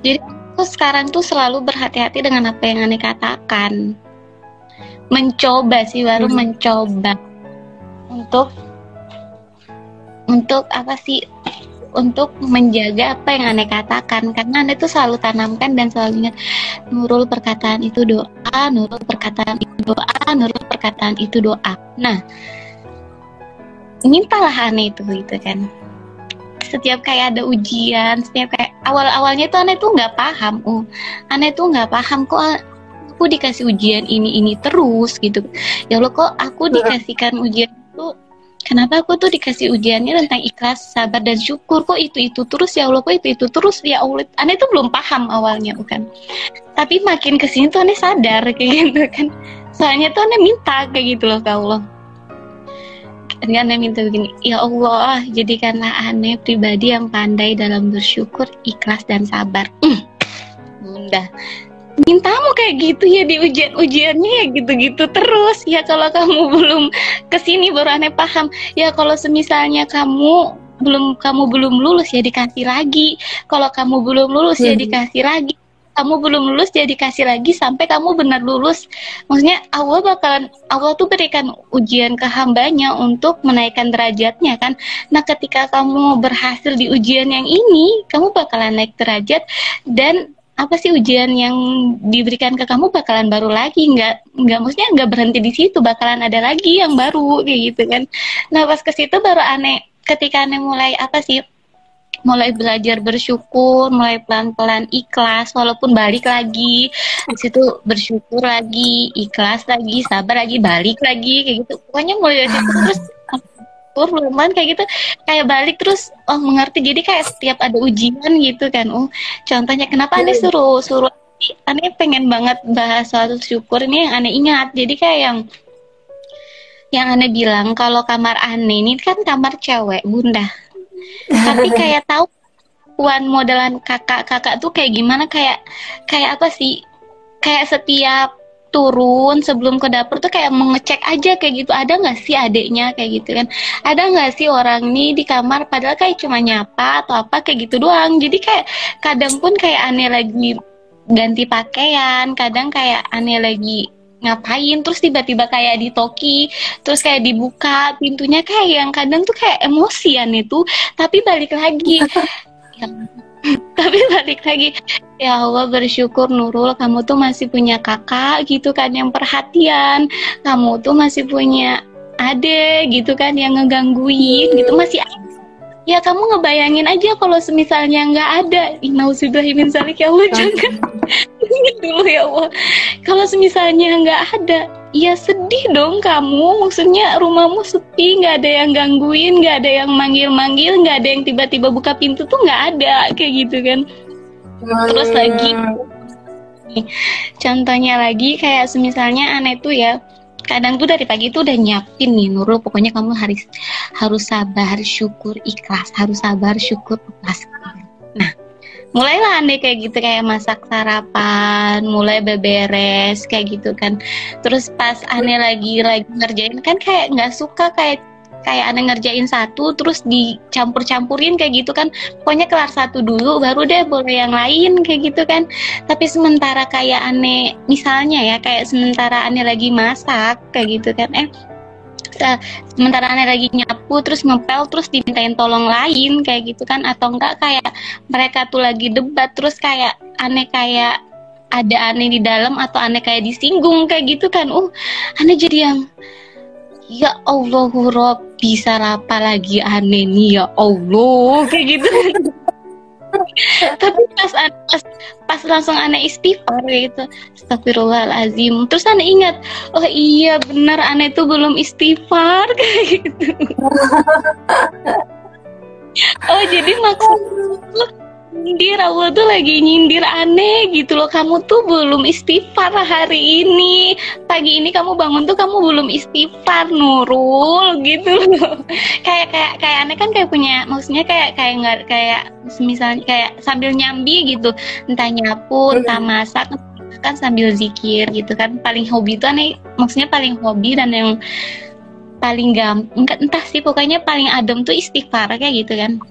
jadi aku sekarang tuh selalu berhati-hati dengan apa yang aneh katakan mencoba sih baru hmm. mencoba. Untuk untuk apa sih? Untuk menjaga apa yang aneh katakan. Karena aneh tuh selalu tanamkan dan selalu ingat nurul perkataan itu doa nurul perkataan itu doa nurul perkataan itu doa. Nah mintalah aneh itu gitu kan. Setiap kayak ada ujian setiap kayak awal awalnya tuh aneh tuh nggak paham oh aneh tuh nggak paham kok aku dikasih ujian ini ini terus gitu. Ya Allah kok aku dikasihkan ujian itu? Kenapa aku tuh dikasih ujiannya tentang ikhlas sabar dan syukur? Kok itu itu terus ya Allah? Kok itu itu terus? Ya Allah aneh tuh belum paham awalnya bukan? Tapi makin ke sini tuh aneh sadar kayak gitu kan? Soalnya tuh aneh minta kayak gitu loh ke Allah. Dan aneh minta begini ya Allah jadikanlah aneh pribadi yang pandai dalam bersyukur ikhlas dan sabar. Mm. bunda mintamu kayak gitu ya di ujian-ujiannya ya gitu-gitu terus. Ya kalau kamu belum ke sini baru aneh paham. Ya kalau semisalnya kamu belum kamu belum lulus ya dikasih lagi. Kalau kamu belum lulus ya hmm. dikasih lagi. Kamu belum lulus dia dikasih lagi sampai kamu benar lulus. Maksudnya Allah bakalan Allah tuh berikan ujian ke hambanya untuk menaikkan derajatnya kan? Nah ketika kamu berhasil di ujian yang ini kamu bakalan naik derajat dan apa sih ujian yang diberikan ke kamu bakalan baru lagi nggak nggak maksudnya nggak berhenti di situ bakalan ada lagi yang baru kayak gitu kan nah pas ke situ baru aneh ketika aneh mulai apa sih mulai belajar bersyukur, mulai pelan-pelan ikhlas, walaupun balik lagi, di situ bersyukur lagi, ikhlas lagi, sabar lagi, balik lagi, kayak gitu. Pokoknya mulai dari situ terus syukur pelan kayak gitu. Kayak balik terus oh mengerti. Jadi kayak setiap ada ujian gitu kan. Oh contohnya kenapa aneh suruh suruh aneh pengen banget bahas suatu syukur ini yang aneh ingat. Jadi kayak yang yang aneh bilang kalau kamar aneh ini kan kamar cewek bunda. Tapi kayak tahu puan modelan kakak-kakak tuh kayak gimana? Kayak kayak apa sih? Kayak setiap turun sebelum ke dapur tuh kayak mengecek aja kayak gitu. Ada nggak sih adiknya kayak gitu kan? Ada nggak sih orang nih di kamar padahal kayak cuma nyapa atau apa kayak gitu doang. Jadi kayak kadang pun kayak aneh lagi ganti pakaian kadang kayak aneh lagi ngapain terus tiba-tiba kayak di toki terus kayak dibuka pintunya kayak yang kadang tuh kayak emosian itu. Tapi balik lagi tapi balik lagi ya Allah bersyukur Nurul kamu tuh masih punya kakak gitu kan yang perhatian. Kamu tuh masih punya ade gitu kan yang ngegangguin gitu masih ya kamu ngebayangin aja kalau semisalnya nggak ada. Innauzubillahimin zalik. Ya Allah jangan. Dulu ya Allah. Kalau semisalnya nggak ada ya sedih dong kamu. Maksudnya rumahmu sepi nggak ada yang gangguin nggak ada yang manggil-manggil nggak ada yang tiba-tiba buka pintu tuh nggak ada kayak gitu kan. Terus lagi contohnya lagi kayak semisalnya aneh tuh ya kadang tuh dari pagi tuh udah nyiapin nih Nurul. Pokoknya kamu harus harus sabar syukur ikhlas. Harus sabar syukur ikhlas. Nah mulailah aneh kayak gitu kayak masak sarapan mulai beberes kayak gitu kan. Terus pas aneh lagi lagi ngerjain kan kayak nggak suka kayak kayak aneh ngerjain satu terus dicampur-campurin kayak gitu kan. Pokoknya kelar satu dulu baru deh boleh yang lain kayak gitu kan. Tapi sementara kayak aneh misalnya ya kayak sementara aneh lagi masak kayak gitu kan. Eh sementara aneh lagi nyapu terus ngepel terus dimintain tolong lain kayak gitu kan. Atau enggak kayak mereka tuh lagi debat terus kayak aneh kayak ada aneh di dalam atau aneh kayak disinggung kayak gitu kan. Uh aneh jadi yang ya Allah Rob bisa apa lagi aneh nih ya Allah kayak gitu tapi pas, pas pas langsung aneh istighfar gitu. Astagfirullahalazim. Terus aneh ingat oh iya benar aneh itu belum istighfar kayak gitu. Oh jadi maksud nyindir Allah tuh lagi nyindir aneh gitu loh. Kamu tuh belum istighfar hari ini. Pagi ini kamu bangun tuh kamu belum istighfar Nurul gitu loh. Kayak kayak kayak aneh kan kayak punya maksudnya kayak kayak nggak kayak misalnya kayak sambil nyambi gitu. Entah nyapu entah masak kan sambil zikir gitu kan. Paling hobi tuh aneh maksudnya paling hobi dan yang paling gampang entah sih pokoknya paling adem tuh istighfar kayak gitu kan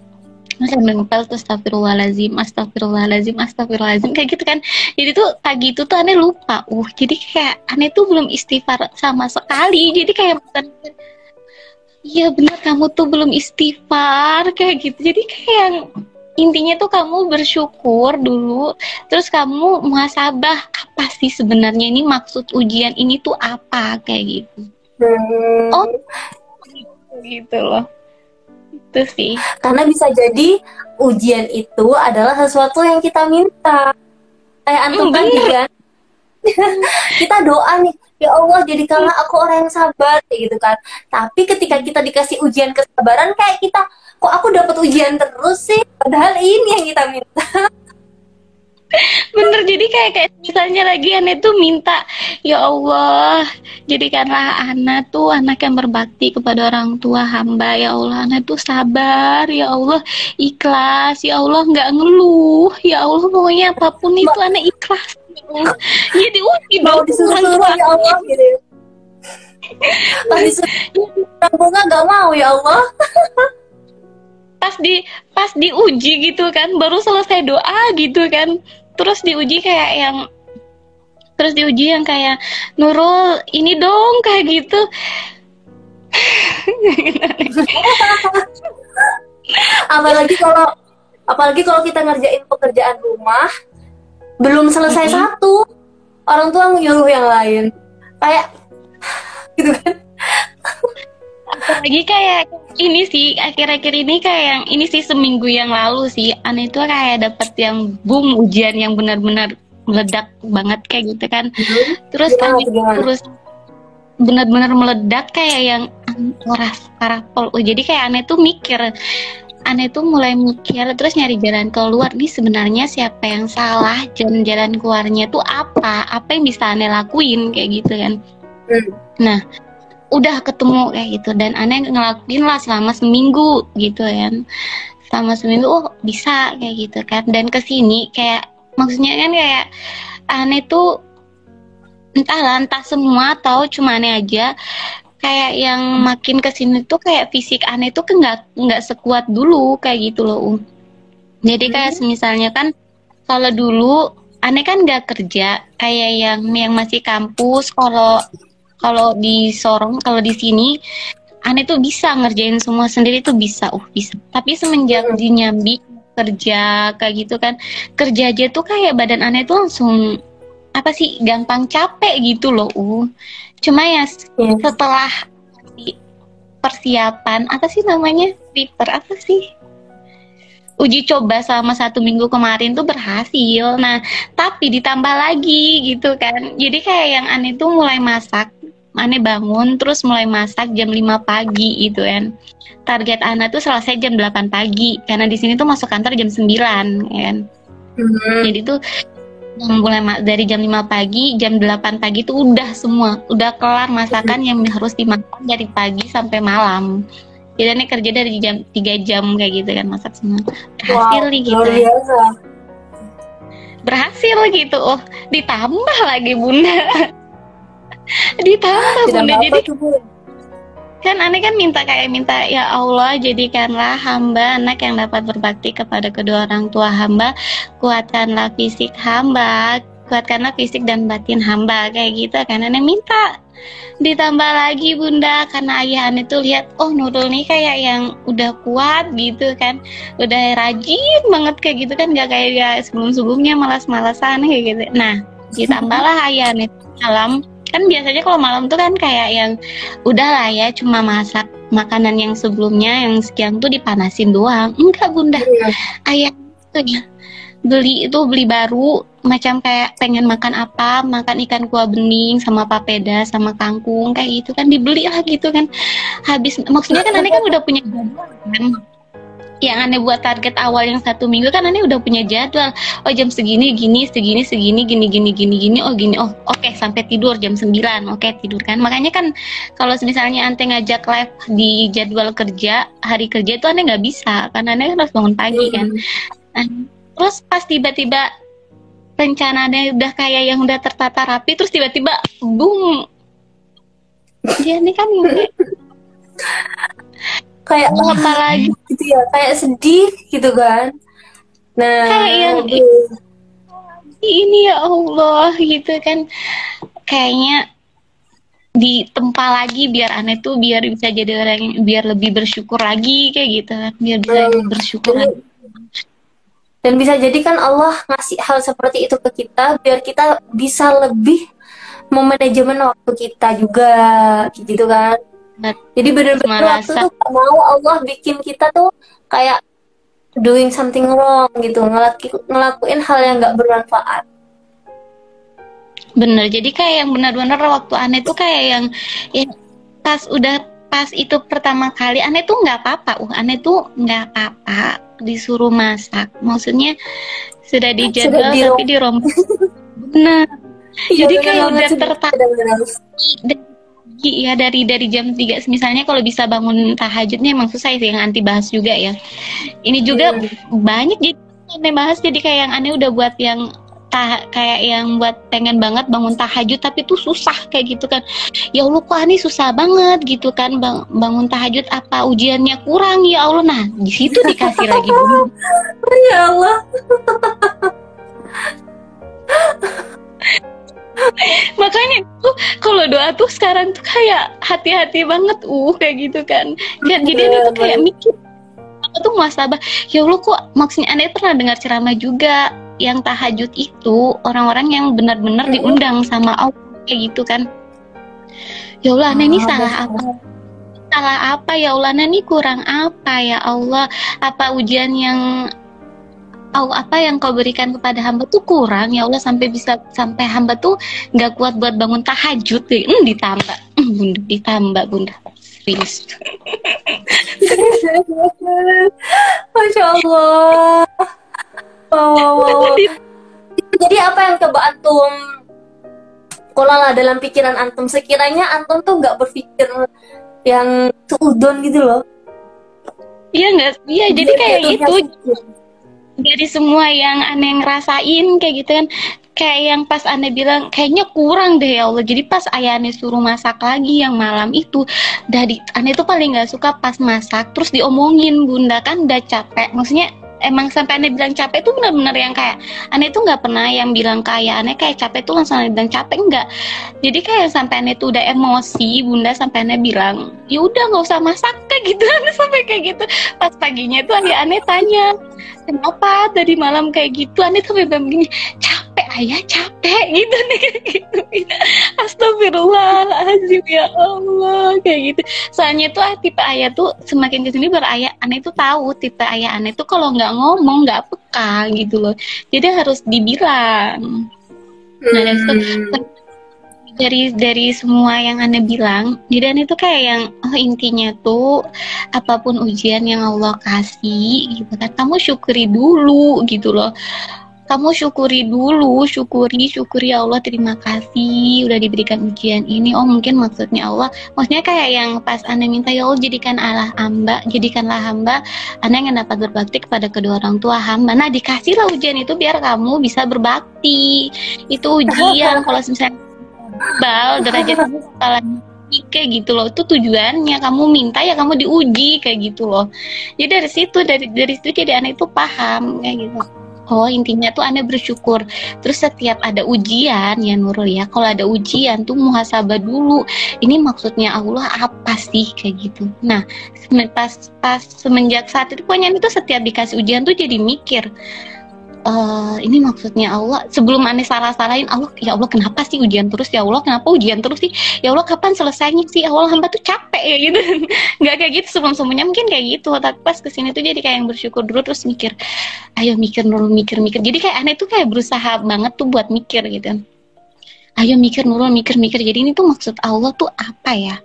masa nempel tuh astagfirullahalazim astagfirullahalazim astagfirullahalazim kayak gitu kan. Jadi tuh pagi itu tuh aneh lupa. Uh jadi kayak aneh tuh belum istighfar sama sekali. Jadi kayak iya benar kamu tuh belum istighfar kayak gitu. Jadi kayak intinya tuh kamu bersyukur dulu terus kamu muhasabah apa sih sebenarnya ini maksud ujian ini tuh apa kayak gitu. Hmm. oh gitu loh itu sih. Karena bisa jadi ujian itu adalah sesuatu yang kita minta. Kayak antum kan kan kita doa nih ya Allah jadikanlah aku orang yang sabar gitu kan. Tapi ketika kita dikasih ujian kesabaran kayak kita kok aku dapat ujian terus sih? Padahal ini yang kita minta bener jadi kayak kayak misalnya lagi aneh tuh minta ya Allah jadikanlah anak tuh anak yang berbakti kepada orang tua hamba. Ya Allah anak tuh sabar. Ya Allah ikhlas. Ya Allah nggak ngeluh. Ya Allah pokoknya apa pun itu anak ikhlas. Ya Allah ya diuji mau disuruh-suruh ya Allah gitu. Pas disuruh nggak mau ya Allah pas di pas diuji gitu kan baru selesai doa gitu kan. Terus diuji kayak yang terus diuji yang kayak Nurul ini dong kayak gitu. Apalagi kalau apalagi kalau kita ngerjain pekerjaan rumah belum selesai Mm-mm. satu orang tua nyuruh yang lain. Kayak gitu kan apalagi kayak ini sih akhir-akhir ini kayak yang ini sih seminggu yang lalu sih aneh itu kayak dapet yang boom ujian yang benar-benar meledak banget kayak gitu kan. Terus Gimana aneh tuh, gimana? terus benar-benar meledak kayak yang keras parapol oh, jadi kayak aneh tuh mikir aneh tuh mulai mikir terus nyari jalan keluar nih sebenarnya siapa yang salah? Dan jalan keluarnya tuh apa? Apa yang bisa aneh lakuin? kayak gitu kan. Hmm. nah udah ketemu kayak gitu. Dan aneh ngelakuin lah selama seminggu gitu kan selama seminggu oh bisa kayak gitu kan. Dan ke sini kayak maksudnya kan kayak aneh tuh entahlah entah semua atau cuma aneh aja. Kayak yang makin ke sini tuh kayak fisik aneh tuh nggak nggak sekuat dulu kayak gitu loh Um. jadi kayak misalnya kan kalau dulu aneh kan nggak kerja. Kayak yang yang masih kampus kalau kalau di Sorong kalau di sini aneh tuh bisa ngerjain semua sendiri tuh bisa. Uh bisa. Tapi semenjak di Nyambi kerja kayak gitu kan kerja aja tuh kayak badan aneh tuh langsung apa sih gampang capek gitu loh uh. Cuma ya Iya. setelah di persiapan apa sih namanya prepare apa sih? Uji coba selama satu minggu kemarin tuh berhasil. Nah tapi ditambah lagi gitu kan. Jadi kayak yang aneh tuh mulai masak aneh bangun terus mulai masak jam 5 pagi gitu kan target anak tuh selesai jam 8 pagi karena di sini tuh masuk kantor jam 9 ya kan Hmm. jadi tuh mulai dari jam 5 pagi, jam 8 pagi tuh udah semua, udah kelar masakan yang harus dimakan dari pagi sampai malam. Jadi ini kerja dari jam 3 jam kayak gitu kan masak semua. Berhasil Wow, nih gitu. luar biasa. Berhasil gitu. Oh, ditambah lagi Bunda. ditambah Tidak Bunda. Jadi tuh, Bun. kan aneh kan minta kayak minta ya Allah jadikanlah hamba anak yang dapat berbakti kepada kedua orang tua hamba. Kuatkanlah fisik hamba kuatkanlah fisik dan batin hamba. Kayak gitu kan aneh minta. Ditambah lagi bunda karena ayah aneh tuh lihat oh Nurul nih kayak yang udah kuat gitu kan. Udah rajin banget kayak gitu kan. Gak kayak ya sebelum sebelumnya malas-malasan kayak gitu. Nah ditambahlah ayah aneh malam kan biasanya kalau malam tuh kan kayak yang udah lah ya cuma masak makanan yang sebelumnya yang sekian tuh dipanasin doang. Enggak bunda. Iya. ayah tuh ya beli itu beli baru macam kayak pengen makan apa makan ikan kuah bening sama papeda sama kangkung kayak gitu kan dibeli lah gitu kan. Habis maksudnya kan aneh kan udah punya jadwal kan yang aneh buat target awal yang satu minggu kan aneh udah punya jadwal. Oh jam segini gini segini segini gini gini gini gini oh gini oh oke sampai tidur jam 9 oke tidur kan. Makanya kan kalau misalnya ante ngajak live di jadwal kerja hari kerja itu aneh nggak bisa karena aneh kan harus bangun pagi kan. Nah, terus pas tiba-tiba rencananya udah kayak yang udah tertata rapi terus tiba-tiba boom. Dia nih kan kayak mau apa lagi gitu ya kayak sedih gitu kan nah Kayak yang- aduh. ini ya Allah gitu kan kayaknya ditempa lagi biar aneh tuh biar bisa jadi orang yang biar lebih bersyukur lagi kayak gitu kan biar bisa Hmm. bersyukur Dan- lagi. dan bisa jadi kan Allah ngasih hal seperti itu ke kita biar kita bisa lebih memanajemen waktu kita juga gitu kan jadi benar-benar waktu tuh gak mau Allah bikin kita tuh kayak doing something wrong gitu ngelaki, ngelakuin hal yang gak bermanfaat. Bener jadi kayak yang benar-benar waktu aneh tuh kayak yang ya, pas udah pas itu pertama kali aneh tuh nggak apa-apa uh aneh tuh nggak apa-apa. Disuruh masak. Maksudnya sudah dijadwal di tapi dirombak benar. Iya, jadi kayak udah tertarik Bener-bener. Iya dari dari jam 3 misalnya kalau bisa bangun tahajudnya emang susah sih yang anti bahas juga ya. Ini juga banyak jadi aneh bahas jadi kayak yang aneh udah buat yang tah kayak yang buat pengen banget bangun tahajud tapi tuh susah kayak gitu kan. Ya Allah kok aneh susah banget gitu kan bang, bangun tahajud apa ujiannya kurang ya Allah. Nah, di situ dikasih lagi Bun. Ya Allah. Makanya tuh kalau doa tuh sekarang tuh kayak hati-hati banget uh kayak gitu kan. Dan jadi aneh tuh kayak mikir aku tuh muasabah ya Allah kok maksudnya aneh pernah dengar ceramah juga yang tahajud itu orang-orang yang benar-benar diundang sama Allah kayak gitu kan. Ya Allah, aneh ini Ah, salah apa? Salah apa ya Allah? Aneh ini kurang apa ya Allah? Apa ujian yang Oh, apa yang kau berikan kepada hamba tuh kurang ya Allah sampai bisa sampai hamba tuh nggak kuat buat bangun tahajud hmm, ditambah hmm, bunda ditambah bunda serius Masya Allah. Wow, wow, wow. Jadi apa yang coba antum kelola dalam pikiran antum? Sekiranya antum tuh nggak berpikir yang seudon gitu loh. iya nggak iya jadi kayak itu. Dari semua yang aneh ngerasain kayak gitu kan. Kayak yang pas aneh bilang kayaknya kurang deh ya Allah. Jadi pas ayah aneh suruh masak lagi yang malam itu dari aneh tuh paling nggak suka pas masak terus diomongin bunda kan udah capek. Maksudnya emang sampai aneh bilang capek tuh bener-bener yang kayak aneh tuh nggak pernah yang bilang kayak aneh kayak capek tuh langsung aneh bilang capek enggak jadi kayak sampai aneh tuh udah emosi bunda sampai aneh bilang ya udah nggak usah masak kayak gitu aneh sampai kayak gitu. Pas paginya tuh aneh aneh tanya kenapa tadi malam kayak gitu? Sampai bilang begini capek ayah capek. Gitu nih gitu. Astagfirullahaladzim ya Allah kayak gitu. Soalnya tuh ah, tipe ayah tuh semakin ke sini baru ayah aneh tuh tahu tipe ayah aneh tuh kalau nggak ngomong nggak peka gitu loh. Jadi harus dibilang. Nah, dari Hmm. Dari dari semua yang aneh bilang aneh tuh kayak yang oh intinya tuh apa pun ujian yang Allah kasih gitu kan kamu syukuri dulu gitu loh. Kamu syukuri dulu syukuri syukuri ya Allah terima kasih udah diberikan ujian ini. Oh mungkin maksudnya Allah maksudnya kayak yang pas aneh minta ya Allah jadikan Allah hamba jadikanlah hamba. Aneh yang dapat berbakti kepada kedua orang tua hamba. Nah dikasihlah ujian itu biar kamu bisa berbakti. Itu ujian. Kalau misalnya bal derajat kamu bakalan kayak gitu loh. Itu tujuannya kamu minta ya kamu diuji kayak gitu loh. Jadi dari situ dari dari situ jadi aneh itu paham kayak gitu. Oh intinya tuh aneh bersyukur. Terus setiap ada ujian ya Nurul ya kalau ada ujian tuh muhasabah dulu. Ini maksudnya Allah apa sih kayak gitu. Nah pas pas semenjak saat itu pokoknya itu setiap dikasih ujian tuh jadi mikir eh ini maksudnya Allah sebelum aneh salah-salahin Allah ya Allah kenapa sih ujian terus? Ya Allah kenapa ujian terus sih? Ya Allah kapan selesainya sih? Ya Allah hamba tuh capek ya gitu. Nggak kayak gitu sebelum sebelumnya mungkin kayak gitu. Tapi pas ke sini tuh jadi kayak yang bersyukur dulu terus mikir ayo mikir dulu mikir mikir. Jadi kayak aneh tuh kayak berusaha banget tuh buat mikir gitu. Ayo mikir Nurul mikir mikir. Jadi ini tuh maksud Allah tuh apa ya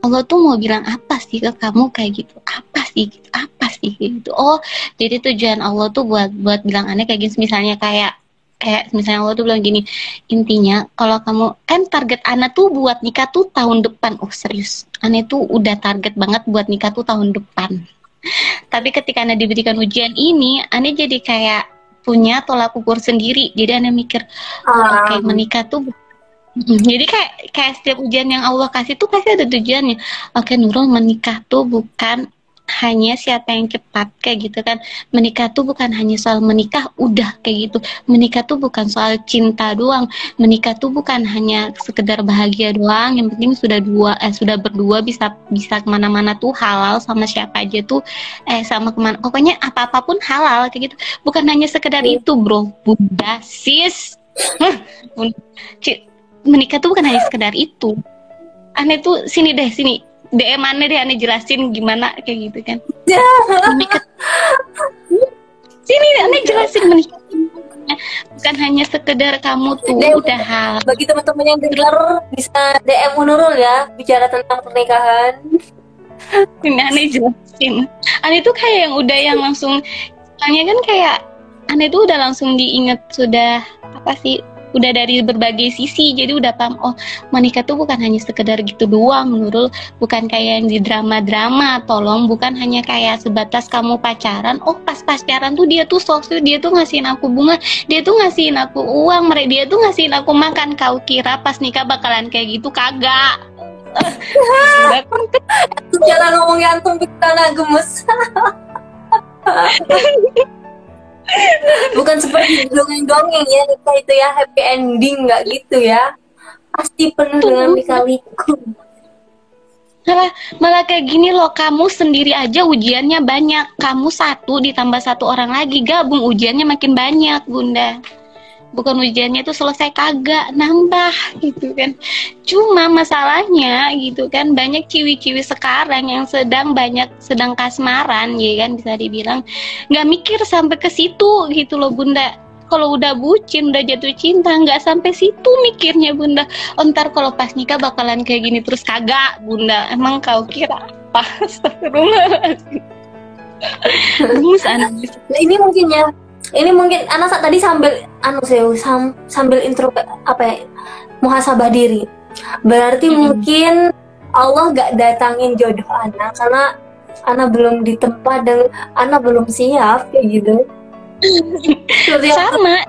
Allah tuh mau bilang apa sih ke kamu kayak gitu? Apa sih gitu? Apa sih gitu? Oh jadi tujuan Allah tuh buat buat bilang aneh kayak gini. Misalnya kayak kayak misalnya Allah tuh bilang gini intinya kalau kamu kan target anak tuh buat nikah tuh tahun depan. Oh serius? Aneh tuh udah target banget buat nikah tuh tahun depan. Tapi ketika aneh diberikan ujian ini aneh jadi kayak punya tolak ukur sendiri. Jadi aneh mikir Ah, kayak menikah tuh jadi kayak kayak setiap ujian yang Allah kasih tuh pasti ada tujuannya. Oke Nurul menikah tuh bukan hanya siapa yang cepat kayak gitu kan. Menikah tuh bukan hanya soal menikah udah kayak gitu. Menikah tuh bukan soal cinta doang. Menikah tuh bukan hanya sekedar bahagia doang. Yang penting sudah dua eh sudah berdua bisa bisa ke mana-mana tuh halal sama siapa aja tuh eh sama ke mana. Pokoknya apa apa pun halal kayak gitu. Bukan hanya sekedar itu bro. Bunda sis. Menikah tuh bukan hanya sekedar itu. Aneh tuh sini deh sini. DM aneh deh aneh jelasin gimana kayak gitu kan. Menikah. Sini aneh jelasin menikah. Bukan hanya sekedar kamu tuh Deh, udah hal. bagi teman-teman yang dengar bisa DM Nurul ya bicara tentang pernikahan. ini aneh jelasin. Aneh tuh kayak yang udah yang langsung soalnya kan kayak aneh tuh udah langsung diinget sudah apa sih udah dari berbagai sisi jadi udah paham oh menikah tuh bukan hanya sekedar gitu doang Nurul. Bukan kayak yang di drama-drama tolong bukan hanya kayak sebatas kamu pacaran. Oh pas pacaran tuh dia tuh sok dia tuh ngasihin aku bunga dia tuh ngasihin aku uang mereka dia tuh ngasihin aku makan. Kau kira pas nikah bakalan kayak gitu? Kagak. Cara ngomongnya antum bikin gemes bukan seperti dongeng-dongeng ya nikah itu ya happy ending nggak gitu ya. Pasti penuh dengan lika-liku malah malah kayak gini loh kamu sendiri aja ujiannya banyak. Kamu satu ditambah satu orang lagi gabung ujiannya makin banyak bunda bukan ujiannya itu selesai kagak nambah gitu kan. Cuma masalahnya gitu kan banyak ciwi-ciwi sekarang yang sedang banyak sedang kasmaran ya kan bisa dibilang. Nggak mikir sampai ke situ gitu loh bunda. Kalau udah bucin udah jatuh cinta nggak sampai situ mikirnya bunda. Oh, ntar kalau pas nikah bakalan kayak gini terus kagak bunda. Emang kau kira apa? Astagfirullahaladzim. Nah, ini mungkin ya ini mungkin anak tadi sambil anu saya sam, sambil intro apa ya muhasabah diri berarti hmm. mungkin Allah gak datangin jodoh anak karena anak belum di tempat dan anak belum siap kayak gitu sama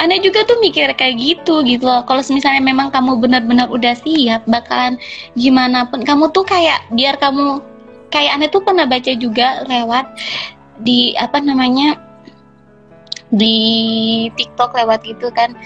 Anda juga tuh mikir kayak gitu gitu loh. Kalau misalnya memang kamu benar-benar udah siap, bakalan gimana pun kamu tuh kayak biar kamu kayak Anda tuh pernah baca juga lewat di apa namanya di TikTok lewat gitu kan.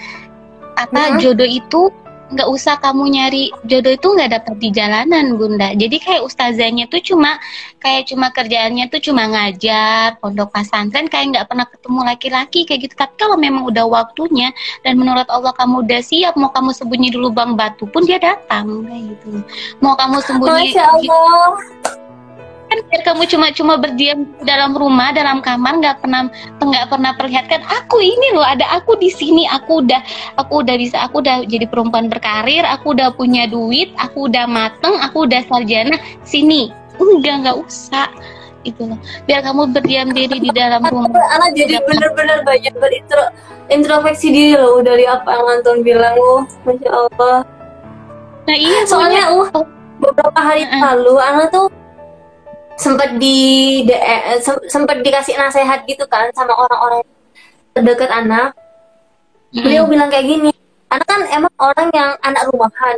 Apa hmm. jodoh itu nggak usah kamu nyari. Jodoh itu nggak dapat di jalanan bunda. Jadi kayak ustazahnya tuh cuma kayak cuma kerjaannya tuh cuma ngajar pondok pesantren kayak nggak pernah ketemu laki-laki kayak gitu. Tapi kalau memang udah waktunya dan menurut Allah kamu udah siap mau kamu sembunyi dulu bang batu pun dia datang kayak gitu. Mau kamu sembunyi Masya Allah kan biar kamu cuma cuma berdiam dalam rumah dalam kamar nggak pernah nggak pernah perlihatkan aku ini loh ada aku di sini aku udah aku udah bisa aku udah jadi perempuan berkarir aku udah punya duit aku udah mateng aku udah sarjana sini. Enggak nggak usah. Itu loh. Biar kamu berdiam diri di dalam rumah. anak jadi bener-bener banyak berintro introspeksi diri loh dari apa yang Anton bilang loh masya Allah. Nah iya soalnya uh beberapa hari lalu anak tuh sempat di eh, sempat dikasih nasihat gitu kan sama orang-orang terdekat anak. Hmm. beliau bilang kayak gini anak kan emang orang yang anak rumahan.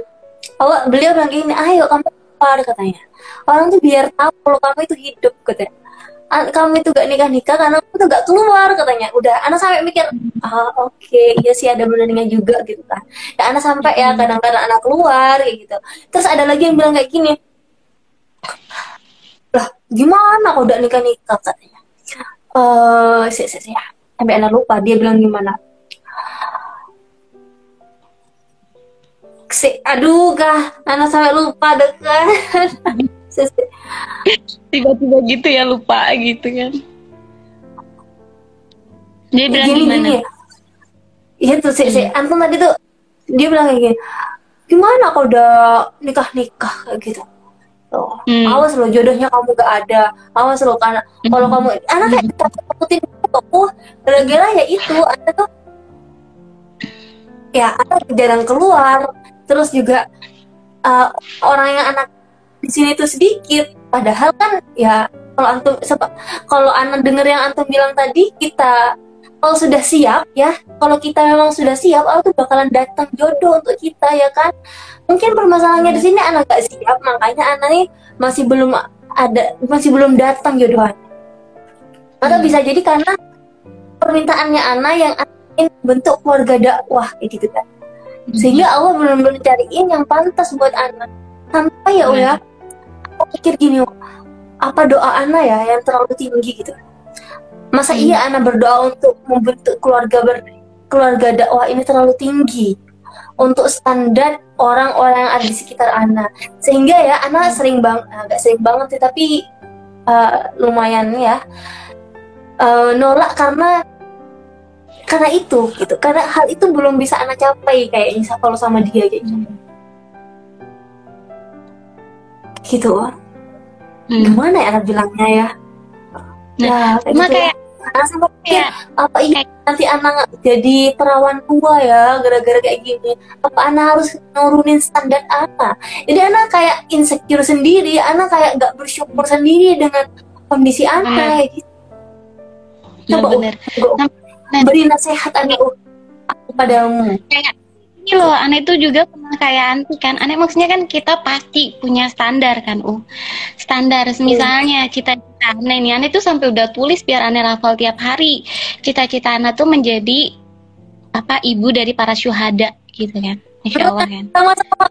Oh beliau bilang gini ayo kamu keluar katanya. Orang tuh biar tahu kalau kamu itu hidup katanya. Kamu itu gak nikah nikah karena kamu tuh gak keluar katanya. Udah anak sampai mikir ah oke okay, iya sih ada benernya juga gitu kan. Ya anak sampai ya kadang-kadang anak keluar kayak gitu. Terus ada lagi yang bilang kayak gini gimana kok udah nikah nikah katanya? Eh sih sih sih sampai anak lupa dia bilang gimana? Si aduh kah anak sampai lupa dekat tiba-tiba gitu ya lupa gitu kan. Dia bilang gini, gimana? gini, iya tuh sih hmm. antum tadi tuh. Dia bilang kayak gini. Gimana kok udah nikah nikah kayak gitu Tuh. Hmm. Awas lo jodohnya kamu gak ada. Awas lo karena hmm. kalau kamu anak kayak takutin aku gara-gara ya itu anak tuh ya anak jarang keluar. Terus juga uh, orang yang anak di sini tuh sedikit. Padahal kan ya kalau antum kalau anak denger yang antum bilang tadi kita kalau sudah siap ya kalau kita memang sudah siap Allah tuh bakalan datang jodoh untuk kita ya kan mungkin permasalahannya di sini anak gak siap makanya anak ini masih belum ada masih belum datang jodohan atau hmm. bisa jadi karena permintaannya anak yang ingin bentuk keluarga dakwah gitu kan hmm. sehingga Allah belum-belum cariin yang pantas buat anak sampai ya hmm. ya aku pikir gini apa doa anak ya yang terlalu tinggi gitu Masa hmm. iya anak berdoa untuk membentuk keluarga ber, keluarga dakwah ini terlalu tinggi untuk standar orang-orang yang ada di sekitar anak. Sehingga ya anak hmm. sering bang agak sering banget sih tapi uh, lumayan ya uh, nolak karena karena itu gitu. Karena hal itu belum bisa anak capai kayaknya kalau sama dia gitu. gitu Hmm. gimana ya anak bilangnya ya Nah, ya kayak Cuma gitu. kayak Anak sama pikir, kayak apa iya kayak- nanti anak jadi perawan tua ya gara-gara kayak gini. Apa anak harus nurunin standar apa? Jadi anak kayak insecure sendiri anak kayak nggak bersyukur sendiri dengan kondisi anak kayak gitu. Coba bener-bener Ugh, Nah, nah. beri nasihat anak uh, aku padamu kayak ini loh aneh itu juga pernah kayak anti kan. Aneh maksudnya kan kita pasti punya standar kan uh standar misalnya cita-cita aneh nih aneh tuh sampai udah tulis biar aneh hafal tiap hari. Cita-cita aneh tuh menjadi apa ibu dari para syuhada gitu kan. Insya Allah kan. sama-sama.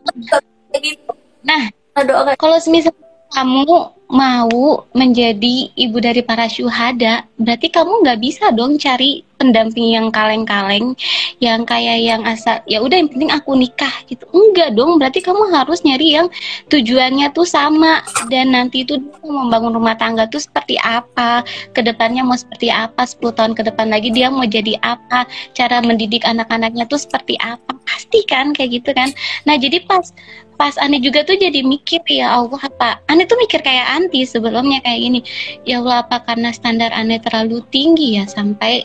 Nah Nah, kalau semisal kamu mau menjadi ibu dari para syuhada, berarti kamu nggak bisa dong cari pendamping yang kaleng-kaleng, yang kayak yang asal ya udah yang penting aku nikah gitu. Enggak dong, berarti kamu harus nyari yang tujuannya tuh sama dan nanti itu membangun rumah tangga tuh seperti apa, ke depannya mau seperti apa, 10 tahun ke depan lagi dia mau jadi apa, cara mendidik anak-anaknya tuh seperti apa, pasti kan kayak gitu kan. Nah jadi pas pas Ani juga tuh jadi mikir ya Allah apa? Ani tuh mikir kayak anti sebelumnya kayak gini ya Allah apa karena standar Ani terlalu tinggi ya sampai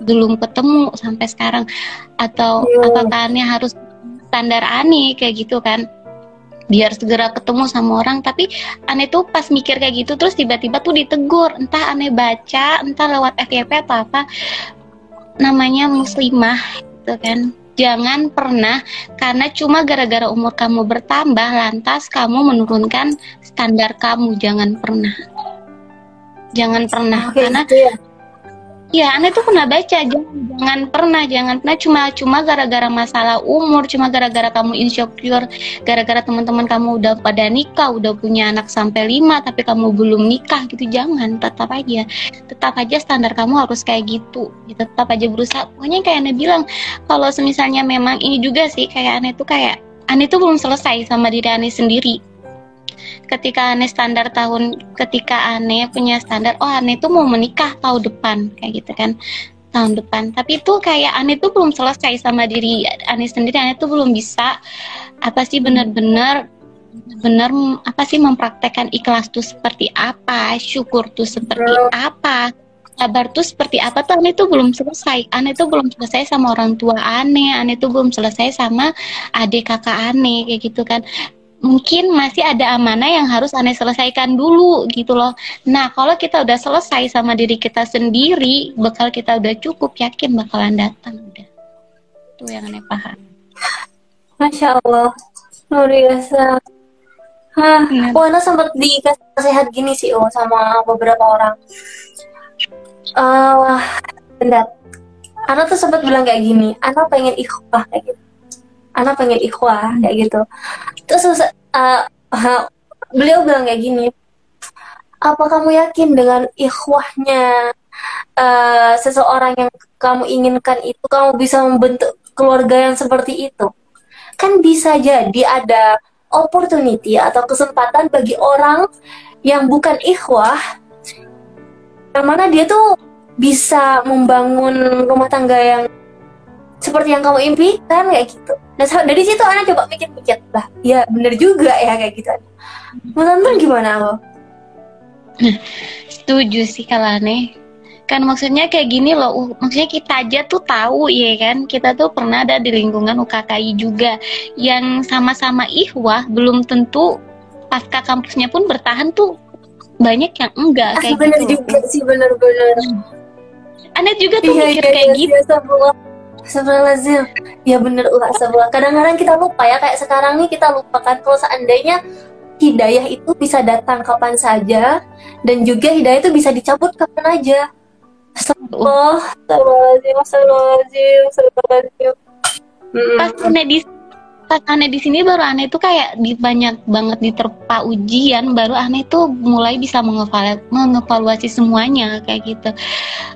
belum ketemu sampai sekarang? Atau Iya. apakah Ani harus standar Ani? Kayak gitu kan. Biar segera ketemu sama orang. Tapi aneh tuh pas mikir kayak gitu terus tiba-tiba tuh ditegur. Entah aneh baca entah lewat FYP atau apa. Namanya muslimah gitu kan jangan pernah karena cuma gara-gara umur kamu bertambah lantas kamu menurunkan standar kamu jangan pernah jangan pernah Oke, karena ya. Ya aneh tuh pernah baca jangan jangan pernah jangan pernah cuma cuma gara-gara masalah umur cuma gara-gara kamu insecure gara-gara teman-teman kamu udah pada nikah udah punya anak sampai lima tapi kamu belum nikah gitu. Jangan tetap aja tetap aja standar kamu harus kayak gitu Ya, tetap aja berusaha. Pokoknya kayak aneh bilang kalau semisalnya memang ini juga sih kayak aneh tuh kayak aneh tuh belum selesai sama diri aneh sendiri ketika aneh standar tahun ketika aneh punya standar oh aneh tuh mau menikah tahun depan kayak gitu kan tahun depan. Tapi itu kayak aneh tuh belum selesai sama diri aneh sendiri aneh tuh belum bisa apa sih benar-benar benar apa sih mempraktekkan ikhlas tuh seperti apa syukur tuh seperti apa sabar tuh seperti apa tuh aneh tuh belum selesai. Aneh tuh belum selesai sama orang tua aneh aneh tuh belum selesai sama adik kakak aneh kayak gitu kan mungkin masih ada amanah yang harus aneh selesaikan dulu gitu loh nah kalau kita udah selesai sama diri kita sendiri bekal kita udah cukup yakin bakalan datang udah itu yang aneh paham Masya Allah luar biasa Hah, Benar. oh, Ana sempat dikasih nasihat gini sih, oh, sama beberapa orang. Eh, bentar. Ana tuh sempat bilang kayak gini, Ana pengen ikhwah kayak gitu. Ana pengen ikhwah kayak gitu. Terus eh, eh, beliau bilang kayak gini, apa kamu yakin dengan ikhwahnya eh, seseorang yang kamu inginkan itu kamu bisa membentuk keluarga yang seperti itu? Kan bisa jadi ada opportunity atau kesempatan bagi orang yang bukan ikhwah yang mana dia tuh bisa membangun rumah tangga yang seperti yang kamu impikan kayak gitu. Nah dari situ anak coba mikir-mikir lah, ya bener juga ya kayak gitu. Menurut Anton gimana lo? setuju sih kalau aneh kan maksudnya kayak gini loh uh, maksudnya kita aja tuh tahu ya kan kita tuh pernah ada di lingkungan UKKI juga yang sama-sama ihwah belum tentu pasca kampusnya pun bertahan tuh banyak yang enggak Ah, kayak bener gitu juga sih bener-bener. aneh juga tuh Iya mikir iya kayak iya gitu iya. Astagfirullahaladzim. Ya bener ulah astagfirullah. Kadang-kadang kita lupa ya kayak sekarang nih kita lupakan kalau seandainya hidayah itu bisa datang kapan saja dan juga hidayah itu bisa dicabut kapan aja. Astagfirullah, astagfirullahaladzim, astagfirullahaladzim, astagfirullahaladzim. Pas di pas aneh di sini baru aneh tuh kayak di banyak banget diterpa ujian baru aneh tuh mulai bisa mengevalu- mengevaluasi semuanya kayak gitu.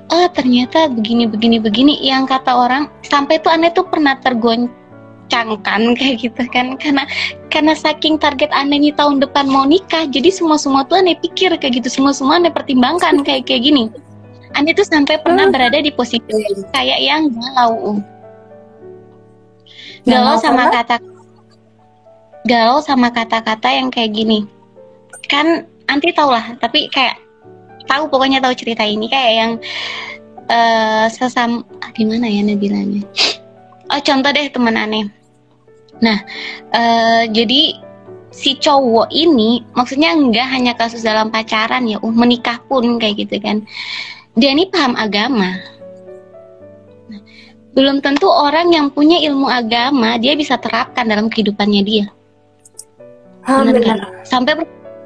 Oh ternyata begini begini begini. Yang kata orang sampai tuh aneh tuh pernah tergoncangkan kayak gitu kan. Karena karena saking target aneh nih tahun depan mau nikah jadi semua semua tuh aneh pikir kayak gitu. Semua semua aneh pertimbangkan kayak kayak gini. Aneh tuh sampai pernah berada di posisi kayak yang galau galau sama karena? kata galau sama kata-kata yang kayak gini. Kan anti tau lah tapi kayak tahu pokoknya tahu cerita ini. Kayak yang eh sesam ah, gimana ya Nabilanya oh contoh deh teman aneh. Nah eh jadi si cowok ini maksudnya enggak hanya kasus dalam pacaran ya uh menikah pun kayak gitu kan. Dia ini paham agama belum tentu orang yang punya ilmu agama dia bisa terapkan dalam kehidupannya dia Ah, Bener benar. sampai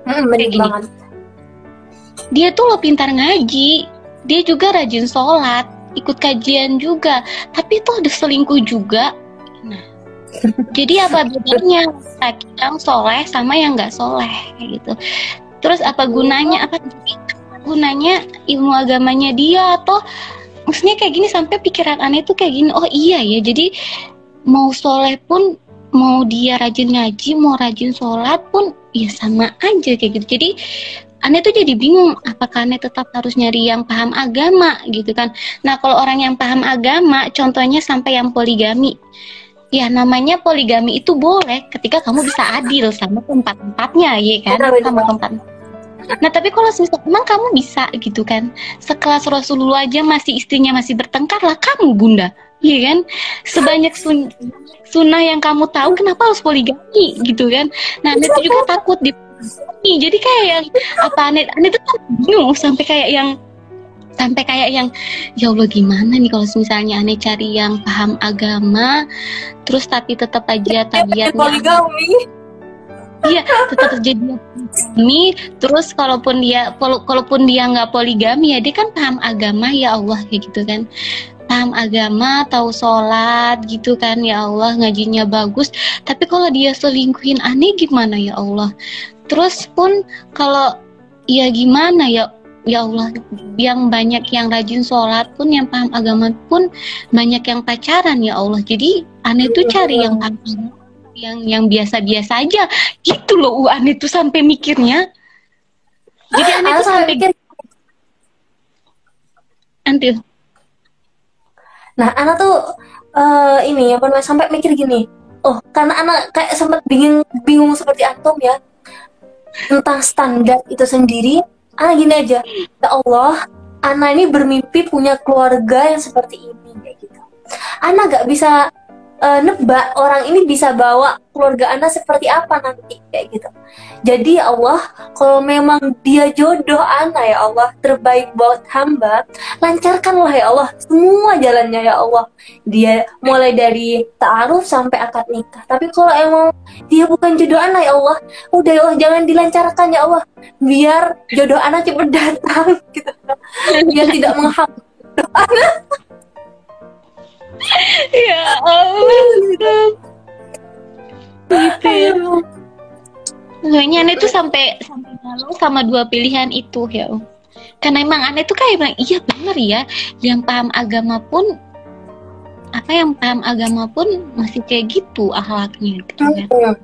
Hmm, benar gini. banget. dia tuh lo pintar ngaji dia juga rajin sholat ikut kajian juga tapi tuh ada selingkuh juga nah jadi apa bedanya laki yang soleh sama yang nggak soleh kayak gitu terus apa gunanya apa gunanya ilmu agamanya dia atau maksudnya kayak gini sampai pikiran aneh tuh kayak gini oh iya ya jadi mau soleh pun mau dia rajin ngaji mau rajin sholat pun ya sama aja kayak gitu jadi Aneh tuh jadi bingung apakah Aneh tetap harus nyari yang paham agama gitu kan. Nah kalau orang yang paham agama contohnya sampai yang poligami. Ya namanya poligami itu boleh ketika kamu bisa adil sama tempat-tempatnya ya kan. Sama tempat. Nah tapi kalau misal emang kamu bisa gitu kan. Sekelas Rasulullah aja masih istrinya masih bertengkar lah kamu bunda. Iya kan? Sebanyak sun sunnah yang kamu tahu kenapa harus poligami gitu kan. Nah tuh juga takut di jadi kayak yang apa aneh aneh tuh kan bingung sampai kayak yang sampai kayak yang ya Allah gimana nih kalau misalnya aneh cari yang paham agama terus tapi tetap aja tabiatnya poligami. Iya tetap terjadi poligami. Terus kalaupun dia kalau- kalaupun dia nggak poligami ya dia kan paham agama ya Allah kayak gitu kan. Paham agama tahu sholat gitu kan ya Allah ngajinya bagus. Tapi kalau dia selingkuhin aneh gimana ya Allah? Terus pun kalau ya gimana ya ya Allah yang banyak yang rajin sholat pun yang paham agama pun banyak yang pacaran ya Allah. Jadi aneh tuh cari yang paham yang yang biasa-biasa aja gitu loh uh, aneh tuh sampai mikirnya jadi aneh Ana tuh sampai mikir, nanti nah Ana tuh eh, ini apa namanya sampai mikir gini. Oh, karena Ana kayak sempat bingung bingung seperti atom ya tentang standar itu sendiri. Ana gini aja, ya Allah, Ana ini bermimpi punya keluarga yang seperti ini kayak gitu. Ana gak bisa eh, nebak orang ini bisa bawa keluarga Ana seperti apa nanti kayak gitu. Jadi ya Allah, kalau memang dia jodoh Ana ya Allah terbaik buat hamba, lancarkanlah ya Allah semua jalannya ya Allah. Dia mulai dari ta'aruf sampai akad nikah. Tapi kalau emang dia bukan jodoh Ana ya Allah, udah ya Allah jangan dilancarkan ya Allah. Biar jodoh Ana cepat datang gitu. Biar tidak menghambat ya Allah gitu ya Makanya aneh tuh sampai sampai galau sama dua pilihan itu ya. Om. Karena emang aneh tuh kayak bilang iya bener ya, yang paham agama pun apa yang paham agama pun masih kayak gitu akhlaknya gitu kan.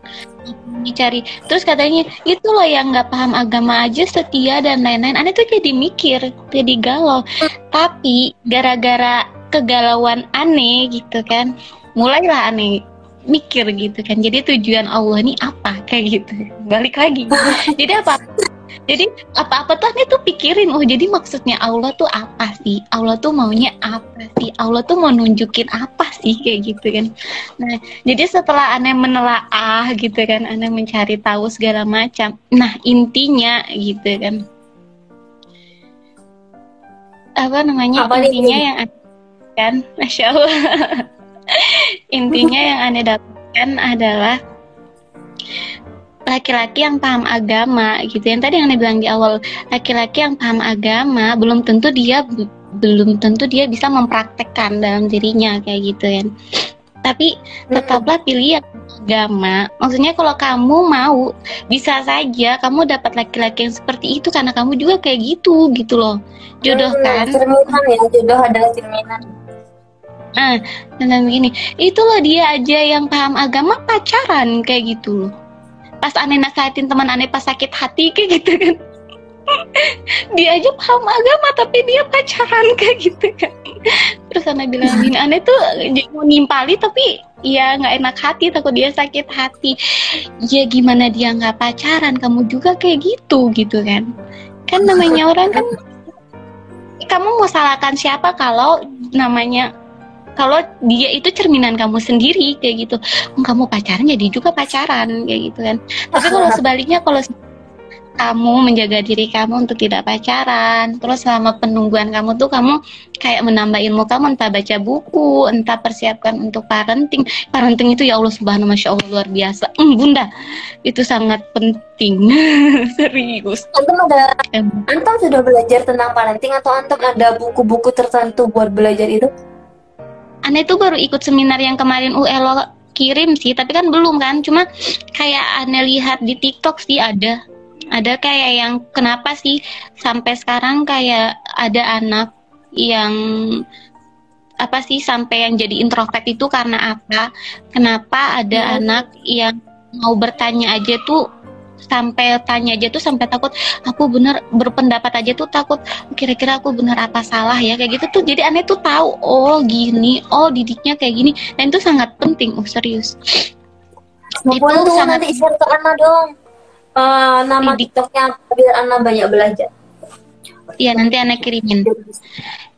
Dicari terus katanya itu loh yang nggak paham agama aja setia dan lain-lain. Aneh tuh jadi mikir, jadi galau. Tapi gara-gara kegalauan aneh gitu kan, mulailah aneh mikir gitu kan. Jadi tujuan Allah ini apa? Kayak gitu. Balik lagi. Jadi apa? Jadi apa-apa tuh aneh tuh pikirin oh jadi maksudnya Allah tuh apa sih? Allah tuh maunya apa sih? Allah tuh mau nunjukin apa sih? Kayak gitu kan. Nah jadi setelah aneh menelaah gitu kan aneh mencari tahu segala macam nah intinya gitu kan. Apa namanya? Apa intinya yang aneh kan? Masya Allah. Intinya yang aneh dapatkan adalah laki-laki yang paham agama gitu. Yang tadi yang aneh bilang di awal laki-laki yang paham agama belum tentu dia belum tentu dia bisa mempraktekkan dalam dirinya kayak gitu kan. Tapi tetaplah pilih yang agama. Maksudnya kalau kamu mau bisa saja kamu dapat laki-laki yang seperti itu karena kamu juga kayak gitu gitu loh. Jodoh kan? cerminan ya jodoh adalah cerminan Nah, dan begini, itu loh dia aja yang paham agama pacaran kayak gitu loh. Pas aneh nasihatin teman aneh pas sakit hati kayak gitu kan. dia aja paham agama tapi dia pacaran kayak gitu kan. Terus aneh bilang gini, aneh tuh mau nimpali tapi ya nggak enak hati takut dia sakit hati ya gimana dia nggak pacaran kamu juga kayak gitu gitu kan kan namanya orang kan kamu mau salahkan siapa kalau namanya kalau dia itu cerminan kamu sendiri kayak gitu. Kamu pacaran jadi juga pacaran kayak gitu kan. Tapi kalau sebaliknya kalau kamu menjaga diri kamu untuk tidak pacaran terus selama penungguan kamu tuh kamu kayak menambah ilmu kamu entah baca buku entah persiapkan untuk parenting. Parenting itu ya Allah subhanahu masya Allah luar biasa. Mm, bunda itu sangat penting. Serius. Antum ada antum sudah belajar tentang parenting atau antum ada buku-buku tertentu buat belajar itu Anda itu baru ikut seminar yang kemarin ULO kirim sih tapi kan belum kan cuma kayak Anda lihat di TikTok sih ada ada kayak yang kenapa sih sampai sekarang kayak ada anak yang apa sih sampai yang jadi introvert itu karena apa? Kenapa ada hmm. anak yang mau bertanya aja tuh sampai tanya aja tuh sampai takut aku bener berpendapat aja tuh takut kira-kira aku bener apa salah ya kayak gitu tuh. Jadi aneh tuh tahu oh gini oh didiknya kayak gini. Dan itu sangat penting oh serius. Itu sangat nanti share ke anak dong. Uh, nama TikToknya biar anak banyak belajar. Iya nanti anak kirimin.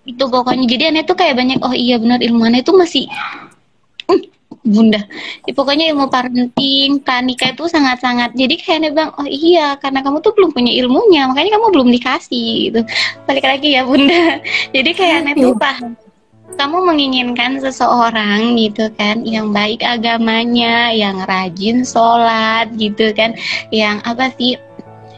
Itu pokoknya. Jadi anak tuh kayak banyak oh iya benar ilmu anak itu masih uh, bunda. Ya, pokoknya ilmu parenting, pranikah itu sangat-sangat. Jadi kayak anak bilang oh iya karena kamu tuh belum punya ilmunya makanya kamu belum dikasih gitu. Balik lagi ya bunda. Jadi kayak anak tuh paham kamu menginginkan seseorang gitu kan yang baik agamanya, yang rajin sholat gitu kan, yang apa sih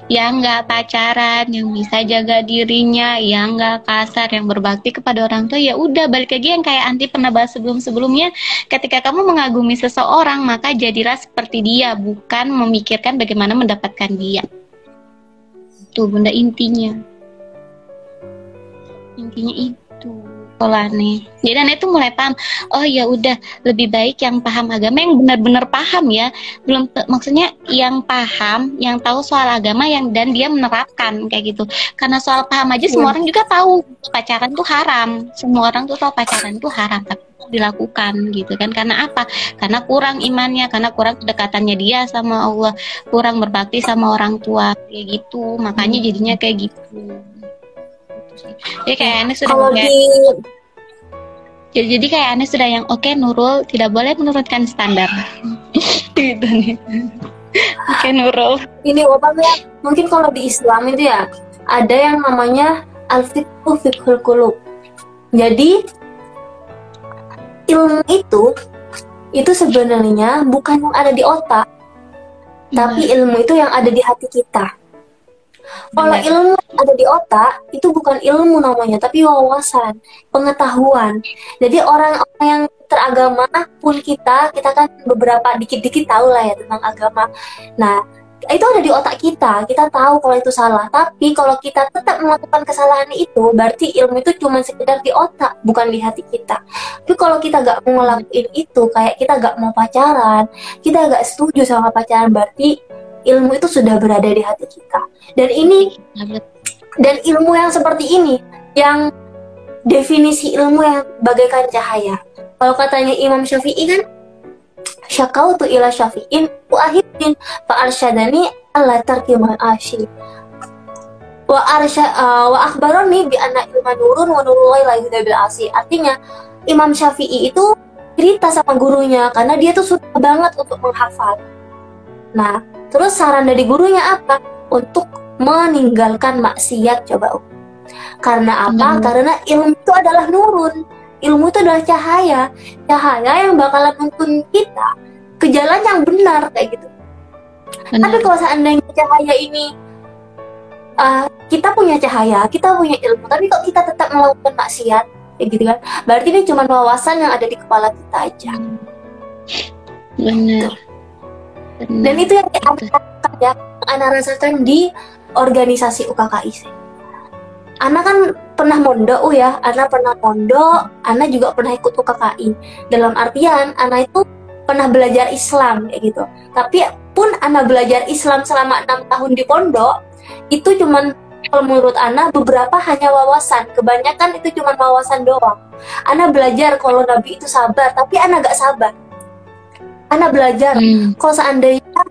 yang nggak pacaran, yang bisa jaga dirinya, yang nggak kasar, yang berbakti kepada orang tua, ya udah balik lagi yang kayak anti pernah bahas sebelum-sebelumnya. Ketika kamu mengagumi seseorang, maka jadilah seperti dia, bukan memikirkan bagaimana mendapatkan dia. Tuh bunda intinya. Intinya itu sekolah nih. Jadi anak itu mulai paham. Oh ya udah lebih baik yang paham agama yang benar-benar paham ya. Belum maksudnya yang paham, yang tahu soal agama yang dan dia menerapkan kayak gitu. Karena soal paham aja semua iya. orang juga tahu pacaran tuh haram. Semua orang tuh tahu pacaran tuh haram tapi dilakukan gitu kan karena apa karena kurang imannya karena kurang kedekatannya dia sama Allah kurang berbakti sama orang tua kayak gitu makanya jadinya kayak gitu jadi kayak Anda sudah Kalau di... jadi, jadi kayak Anda sudah yang oke okay, Nurul tidak boleh menurunkan standar. gitu nih. Oke okay, Nurul. Ini ya mungkin kalau di Islam itu ya ada yang namanya al-fiqhu fiqhul qulub. Jadi ilmu itu itu sebenarnya bukan yang ada di otak, hmm. tapi ilmu itu yang ada di hati kita. Kalau ilmu ada di otak, itu bukan ilmu namanya, tapi wawasan, pengetahuan. Jadi orang-orang yang teragama pun kita, kita kan beberapa dikit-dikit tahu lah ya tentang agama. Nah, itu ada di otak kita, kita tahu kalau itu salah. Tapi kalau kita tetap melakukan kesalahan itu, berarti ilmu itu cuma sekedar di otak, bukan di hati kita. Tapi kalau kita gak mau ngelakuin itu, kayak kita gak mau pacaran, kita gak setuju sama pacaran, berarti ilmu itu sudah berada di hati kita. Dan ini dan ilmu yang seperti ini yang definisi ilmu yang bagaikan cahaya. Kalau katanya Imam Syafi'i kan syakautu ila syafi'in wa ahidin fa arsyadani alla tarki ashi wa arsya uh, wa akhbarani bi anna ilma nurun wa nurullahi la bil asi artinya Imam Syafi'i itu cerita sama gurunya karena dia tuh suka banget untuk menghafal nah Terus saran dari gurunya apa? Untuk meninggalkan maksiat coba. Karena apa? Hmm. Karena ilmu itu adalah nurun. Ilmu itu adalah cahaya. Cahaya yang bakalan menuntun kita ke jalan yang benar kayak gitu. Benar. Tapi kalau seandainya cahaya ini uh, kita punya cahaya, kita punya ilmu, tapi kok kita tetap melakukan maksiat, kayak gitu kan? Berarti ini cuma wawasan yang ada di kepala kita aja. Benar. Gitu. Dan itu yang anak ya, anak rasakan di organisasi UKKIC. Anak kan pernah mondok uh ya, anak pernah mondok, anak juga pernah ikut UKKI. Dalam artian anak itu pernah belajar Islam kayak gitu. Tapi pun anak belajar Islam selama enam tahun di pondok, itu cuman kalau menurut anak beberapa hanya wawasan, kebanyakan itu cuma wawasan doang. Anak belajar kalau Nabi itu sabar, tapi anak gak sabar anak belajar Hmm. kalau seandainya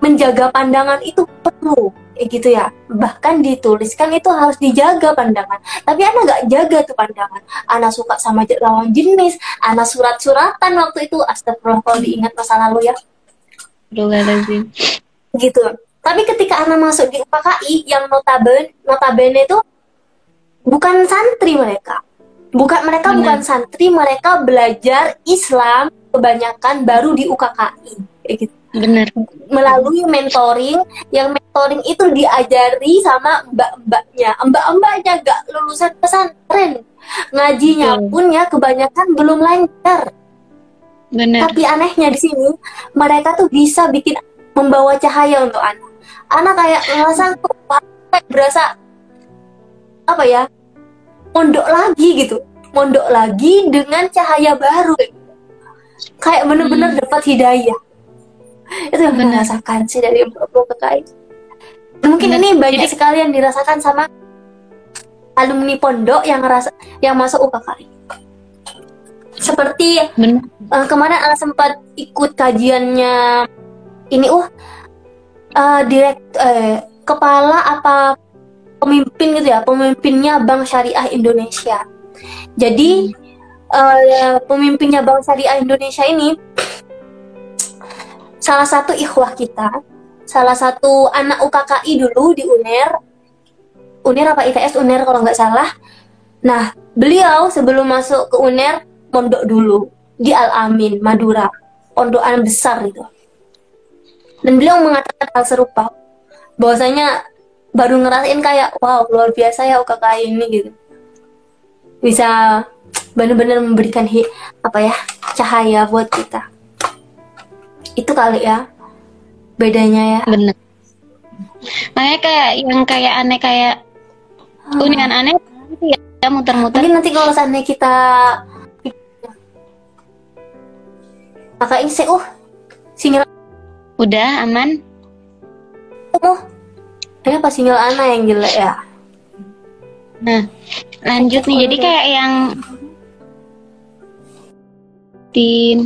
menjaga pandangan itu perlu kayak gitu ya. Bahkan dituliskan itu harus dijaga pandangan. Tapi anak nggak jaga tuh pandangan. Anak suka sama lawan jenis. Anak surat-suratan waktu itu astagfirullah kalau diingat masa lalu ya. Gitu. Tapi ketika anak masuk di UKKI yang notabene notabene itu bukan santri mereka bukan mereka Benar. bukan santri mereka belajar Islam kebanyakan baru di UKKI kayak gitu Bener. melalui mentoring yang mentoring itu diajari sama mbak-mbaknya mbak-mbaknya gak lulusan pesantren ngajinya Betul. pun ya kebanyakan belum lancar Bener. tapi anehnya di sini mereka tuh bisa bikin membawa cahaya untuk anak anak kayak ngerasa berasa apa ya mondok lagi gitu mondok lagi dengan cahaya baru kayak bener-bener Hmm. dapat hidayah itu yang Bener. saya rasakan sih dari Mbak KKI mungkin Bener. ini banyak Jadi- sekali yang dirasakan sama alumni pondok yang ngerasa yang masuk UKKI seperti Bener. Eh, kemarin Ana sempat ikut kajiannya ini uh eh, direkt eh, kepala apa pemimpin gitu ya pemimpinnya Bank Syariah Indonesia. Jadi eh, pemimpinnya Bank Syariah Indonesia ini salah satu ikhwah kita salah satu anak UKKI dulu di UNER UNER apa ITS UNER kalau nggak salah. Nah beliau sebelum masuk ke UNER mondok dulu di Al Amin Madura pondokan besar itu dan beliau mengatakan hal serupa. Bahwasanya baru ngerasain kayak wow luar biasa ya UKKI ini gitu bisa benar-benar memberikan hi- apa ya cahaya buat kita itu kali ya bedanya ya Bener. Makanya kayak yang kayak aneh kayak unian aneh ya muter-muter. mungkin nanti kalau seandainya kita kakak ini sih uh single Udah aman. uh ini apa single Ana yang gila ya? Nah, lanjut nih. Jadi kayak yang tin.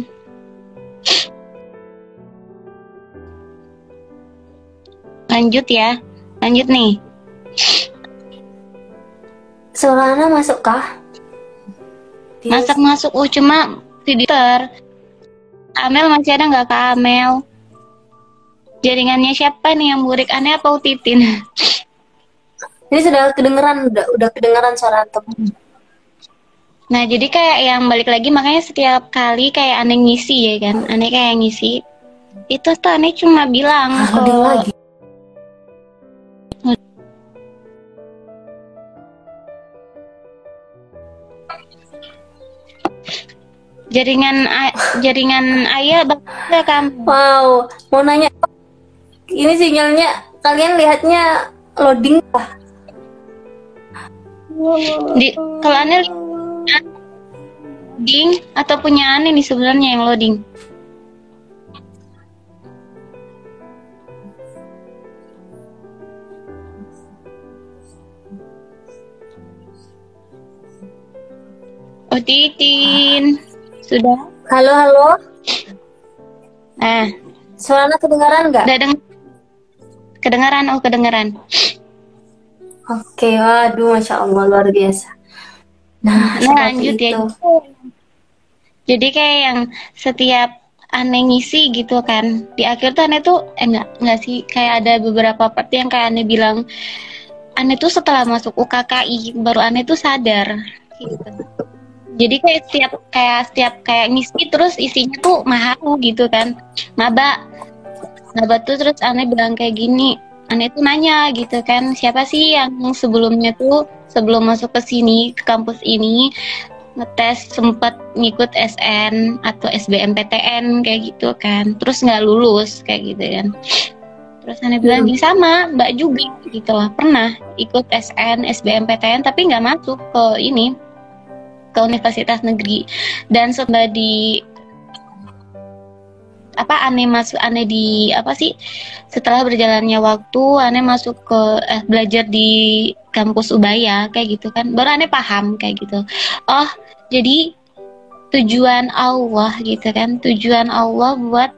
Lanjut ya. Lanjut nih. Suara Ana masuk kah masuk masuk. Oh cuma Twitter. Amel masih ada nggak kak Amel jaringannya siapa nih yang burik aneh apa utitin ini sudah kedengeran udah udah kedengeran suara antum Nah, jadi kayak yang balik lagi makanya setiap kali kayak aneh ngisi ya kan. Aneh kayak ngisi. Itu tuh aneh cuma bilang Ah, kalau lagi jaringan jaringan ayah bakal kamu. wow mau nanya ini sinyalnya kalian lihatnya loading kah Di, kalau aneh loading atau punya aneh nih sebenarnya yang loading. Oh Titin sudah. halo halo Nah, suara kedengaran nggak udah dengar. Kedengaran, oh kedengaran. oke waduh masya Allah luar biasa nah, Nah, lanjut ya. itu. Jadi kayak yang setiap aneh ngisi gitu kan. Di akhir tuh aneh tuh eh, enggak enggak sih kayak ada beberapa part yang kayak aneh bilang aneh tuh setelah masuk UKKI baru aneh tuh sadar gitu. Jadi kayak setiap kayak setiap kayak ngisi terus isinya tuh mahal gitu kan. Maba Maba tuh terus aneh bilang kayak gini. Aneh tuh nanya gitu kan, siapa sih yang sebelumnya tuh sebelum masuk ke sini ke kampus ini ngetes sempat ngikut SN atau SBMPTN kayak gitu kan terus nggak lulus kayak gitu kan terus aneh bilang Hmm. "Gini, sama mbak juga gitu lah pernah ikut SN SBMPTN tapi nggak masuk ke ini ke universitas negeri dan setelah di apa aneh masuk aneh di apa sih setelah berjalannya waktu aneh masuk ke eh, belajar di kampus Ubaya kayak gitu kan. Baru aneh paham kayak gitu. Oh jadi tujuan Allah gitu kan. Tujuan Allah buat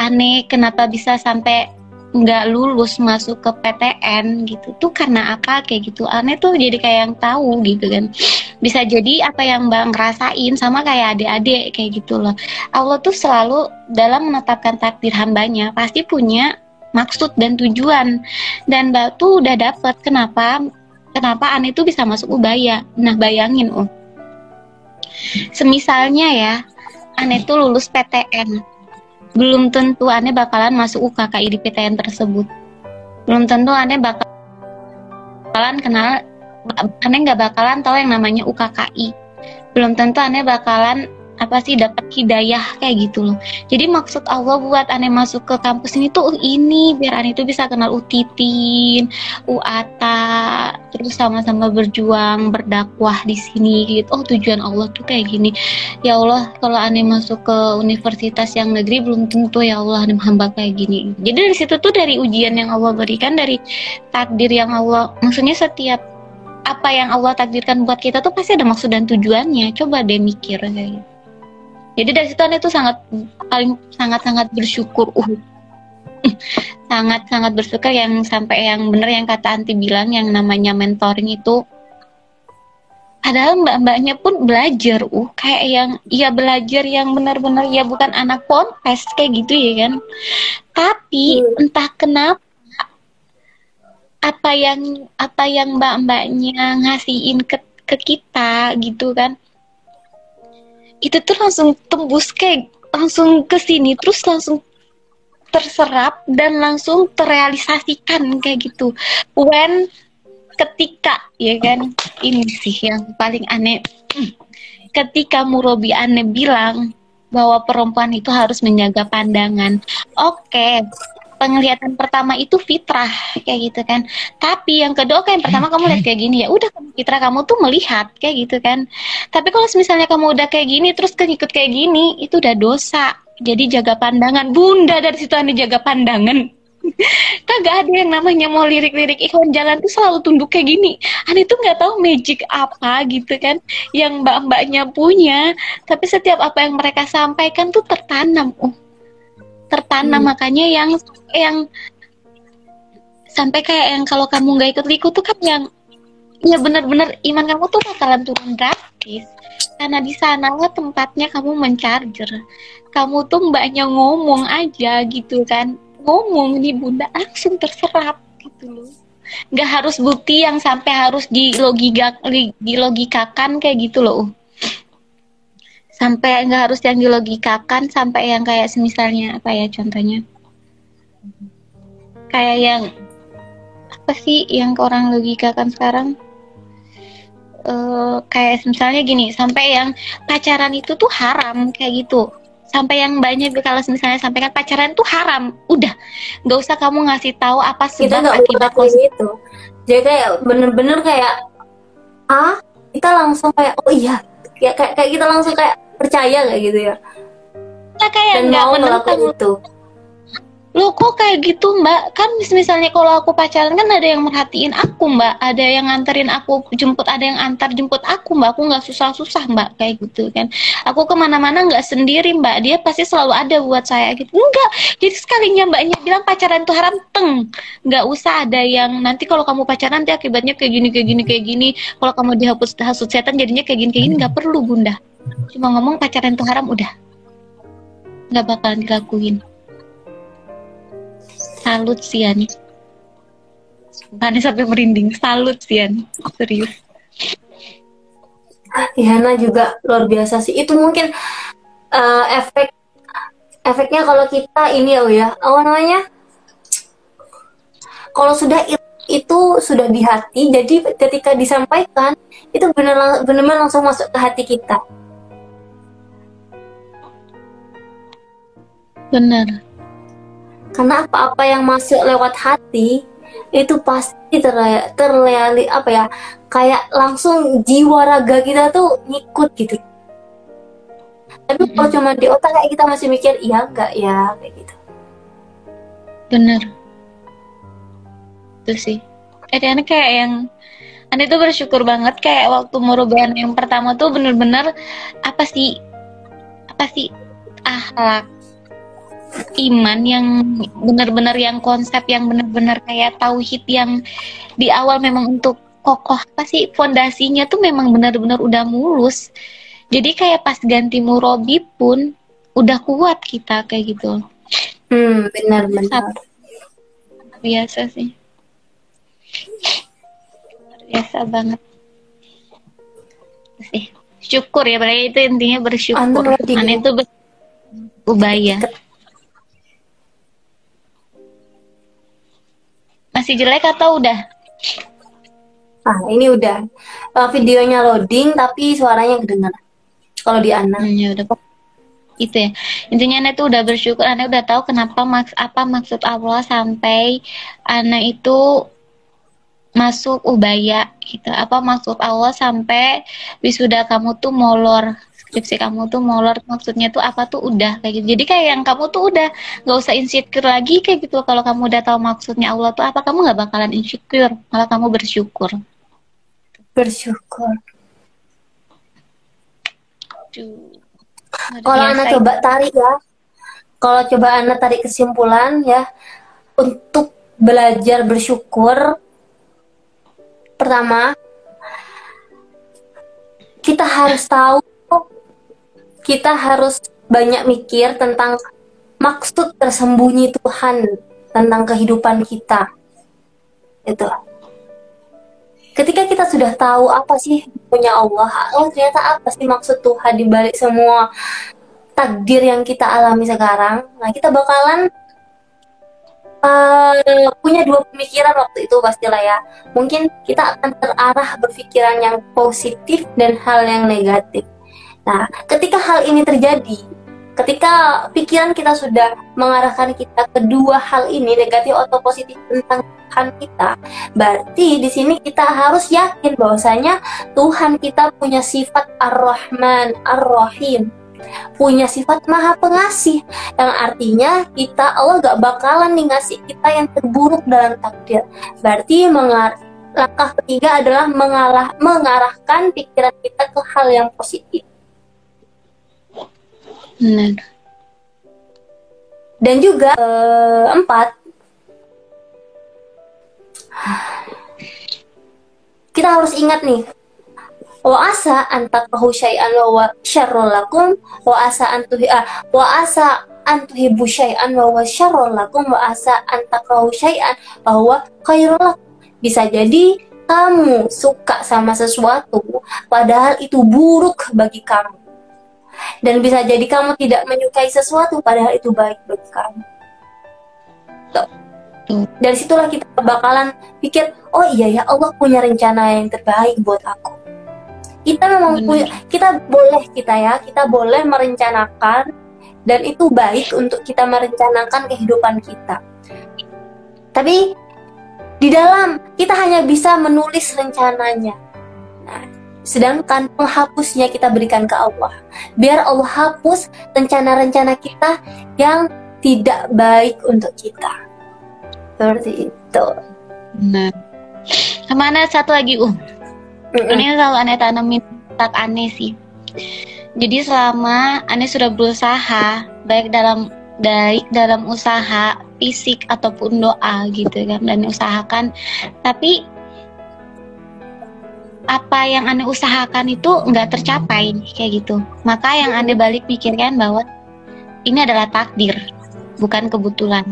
aneh kenapa bisa sampai nggak lulus masuk ke PTN gitu. Tuh karena apa? Kayak gitu. Aneh tuh jadi kayak yang tahu gitu kan. Bisa jadi apa yang bang rasain sama kayak adik-adik kayak gitu loh. Allah tuh selalu dalam menetapkan takdir hambanya pasti punya maksud dan tujuan. Dan mbak tuh udah dapet kenapa kenapa aneh tuh bisa masuk ubaya. Nah bayangin oh. Semisalnya ya aneh tuh lulus PTN belum tentu aneh bakalan masuk UKKI di PTN tersebut. Belum tentu aneh bakalan kenal, aneh nggak bakalan tahu yang namanya UKKI. Belum tentu aneh bakalan apa sih dapat hidayah kayak gitu loh. Jadi maksud Allah buat aneh masuk ke kampus ini tuh uh, ini biar aneh tuh bisa kenal Utitin, Uata, terus sama-sama berjuang berdakwah di sini gitu. Oh tujuan Allah tuh kayak gini. Ya Allah kalau aneh masuk ke universitas yang negeri belum tentu ya Allah aneh hamba kayak gini. Jadi dari situ tuh dari ujian yang Allah berikan dari takdir yang Allah maksudnya setiap apa yang Allah takdirkan buat kita tuh pasti ada maksud dan tujuannya. Coba deh mikir kayak gitu jadi dari situ aneh tuh sangat paling sangat sangat bersyukur. Uh. Sangat sangat bersyukur yang sampai yang bener yang kata anti bilang yang namanya mentoring itu. Padahal mbak-mbaknya pun belajar uh. Kayak yang ya belajar yang benar-benar ya bukan anak ponpes kayak gitu ya kan. Tapi hmm. entah kenapa apa yang apa yang mbak-mbaknya ngasihin ke ke kita gitu kan itu tuh langsung tembus kayak langsung ke sini terus langsung terserap dan langsung terrealisasikan kayak gitu. When ketika ya kan? Ini sih yang paling aneh. Ketika Murobi aneh bilang bahwa perempuan itu harus menjaga pandangan. Oke. okay, penglihatan pertama itu fitrah kayak gitu kan. Tapi yang kedua kayak yang pertama kamu lihat kayak gini ya udah fitrah kamu tuh melihat kayak gitu kan. Tapi kalau misalnya kamu udah kayak gini terus ikut kayak gini itu udah dosa. Jadi jaga pandangan. Bunda dari situ anda jaga pandangan. Kagak ada yang namanya mau lirik-lirik ikhwan jalan tuh selalu tunduk kayak gini. Ani tuh nggak tahu magic apa gitu kan yang mbak-mbaknya punya. Tapi setiap apa yang mereka sampaikan tuh tertanam. Oh tertanam hmm. makanya yang yang sampai kayak yang kalau kamu nggak ikut-ikut tuh kan yang ya benar-benar iman kamu tuh bakalan turun drastis karena di sana lah tempatnya kamu mencharger. Kamu tuh mbaknya ngomong aja gitu kan. Ngomong nih bunda langsung terserap gitu loh. Nggak harus bukti yang sampai harus di logika di logikakan kayak gitu loh sampai nggak harus yang dilogikakan sampai yang kayak misalnya apa ya contohnya? Kayak yang apa sih yang orang logikakan sekarang? Uh, kayak misalnya gini sampai yang pacaran itu tuh haram kayak gitu. Sampai yang banyak kalau misalnya sampaikan pacaran tuh haram udah. Nggak usah kamu ngasih tahu apa sebab akibat itu jadi kayak bener-bener kayak ah kita langsung kayak oh iya. Ya kayak kayak kita langsung kayak percaya nggak gitu ya? Kita kayak nggak menentang itu lo kok kayak gitu mbak? Kan misalnya kalau aku pacaran kan ada yang merhatiin aku mbak. Ada yang nganterin aku jemput ada yang antar jemput aku mbak. Aku nggak susah-susah mbak kayak gitu kan. Aku ke mana-mana nggak sendiri mbak. Dia pasti selalu ada buat saya gitu. Enggak jadi sekalinya mbaknya bilang pacaran itu haram teng. Nggak usah ada yang nanti kalau kamu pacaran nanti akibatnya kayak gini kayak gini kayak gini. Kalau kamu dihapus hasut setan jadinya kayak gini kayak gini. Nggak perlu bunda. Cuma ngomong pacaran itu haram udah. Nggak bakalan dilakuin salut Sian. Tadi sampai merinding. Salut Sian. Serius. Ihana juga luar biasa sih. Itu mungkin uh, efek efeknya kalau kita ini ya ya apa namanya? Kalau sudah itu sudah di hati jadi ketika disampaikan itu benar-benar langsung masuk ke hati kita. Benar. Karena apa-apa yang masuk lewat hati itu pasti terle terleali apa ya kayak langsung jiwa raga kita tuh ngikut gitu. Tapi mm -hmm. kalau cuma di otak kayak kita masih mikir iya enggak ya kayak gitu. Bener. Itu sih. Eh, aneh kayak yang Aneh tuh bersyukur banget kayak waktu merubah yang pertama tuh bener-bener apa sih apa sih akhlak iman yang benar-benar yang konsep yang benar-benar kayak tauhid yang di awal memang untuk kokoh apa sih fondasinya tuh memang benar-benar udah mulus. Jadi kayak pas ganti murobi pun udah kuat kita kayak gitu. Hmm benar-benar biasa sih. Biasa banget. Sih syukur ya berarti itu intinya bersyukur. Aneh itu ubaya masih jelek atau udah? Ah ini udah. Uh, videonya loading tapi suaranya kedengaran kalau di Ana. Hmm, ya udah. Itu ya. Intinya Ana itu udah bersyukur. Ana udah tahu kenapa maks apa maksud Allah sampai Ana itu masuk ubaya gitu. Apa maksud Allah sampai wisuda kamu tuh molor skripsi kamu tuh molor maksudnya tuh apa tuh udah kayak gitu. Jadi kayak yang kamu tuh udah nggak usah insecure lagi kayak gitu. Kalau kamu udah tahu maksudnya Allah tuh apa kamu nggak bakalan insecure malah kamu bersyukur. Bersyukur. Kalau anak coba tarik ya. Kalau coba anak tarik kesimpulan ya untuk belajar bersyukur pertama kita harus tahu kita harus banyak mikir tentang maksud tersembunyi Tuhan tentang kehidupan kita. Itu. Ketika kita sudah tahu apa sih punya Allah, oh ternyata apa sih maksud Tuhan di balik semua takdir yang kita alami sekarang, nah kita bakalan uh, punya dua pemikiran waktu itu pastilah ya. Mungkin kita akan terarah berpikiran yang positif dan hal yang negatif. Nah, ketika hal ini terjadi, ketika pikiran kita sudah mengarahkan kita ke dua hal ini, negatif atau positif tentang Tuhan kita, berarti di sini kita harus yakin bahwasanya Tuhan kita punya sifat Ar-Rahman, Ar-Rahim, punya sifat maha pengasih yang artinya kita Allah gak bakalan nih ngasih kita yang terburuk dalam takdir. Berarti langkah ketiga adalah mengalah mengarahkan pikiran kita ke hal yang positif Benar. Dan juga uh, empat, kita harus ingat nih, wa asa antakrahu syai'an wa syarrul lakum wa asa antuhi ah, wa asa antuhibu syai'an wa syarrul lakum wa asa antakrahu syai'an bahwa khairul Bisa jadi kamu suka sama sesuatu padahal itu buruk bagi kamu dan bisa jadi kamu tidak menyukai sesuatu padahal itu baik bagi kamu. Tuh. Dari situlah kita bakalan pikir, oh iya ya Allah punya rencana yang terbaik buat aku. Kita memang punya, kita boleh kita ya, kita boleh merencanakan dan itu baik untuk kita merencanakan kehidupan kita. Tapi di dalam kita hanya bisa menulis rencananya. Nah, Sedangkan penghapusnya kita berikan ke Allah. Biar Allah hapus rencana-rencana kita yang tidak baik untuk kita. Seperti itu. Nah, ke mana satu lagi, Um? Mm -mm. Ini selalu aneh tanamin tak aneh sih. Jadi selama aneh sudah berusaha baik dalam baik dalam usaha fisik ataupun doa gitu kan dan usahakan tapi apa yang anda usahakan itu nggak tercapai kayak gitu. Maka yang anda balik pikirkan bahwa ini adalah takdir bukan kebetulan.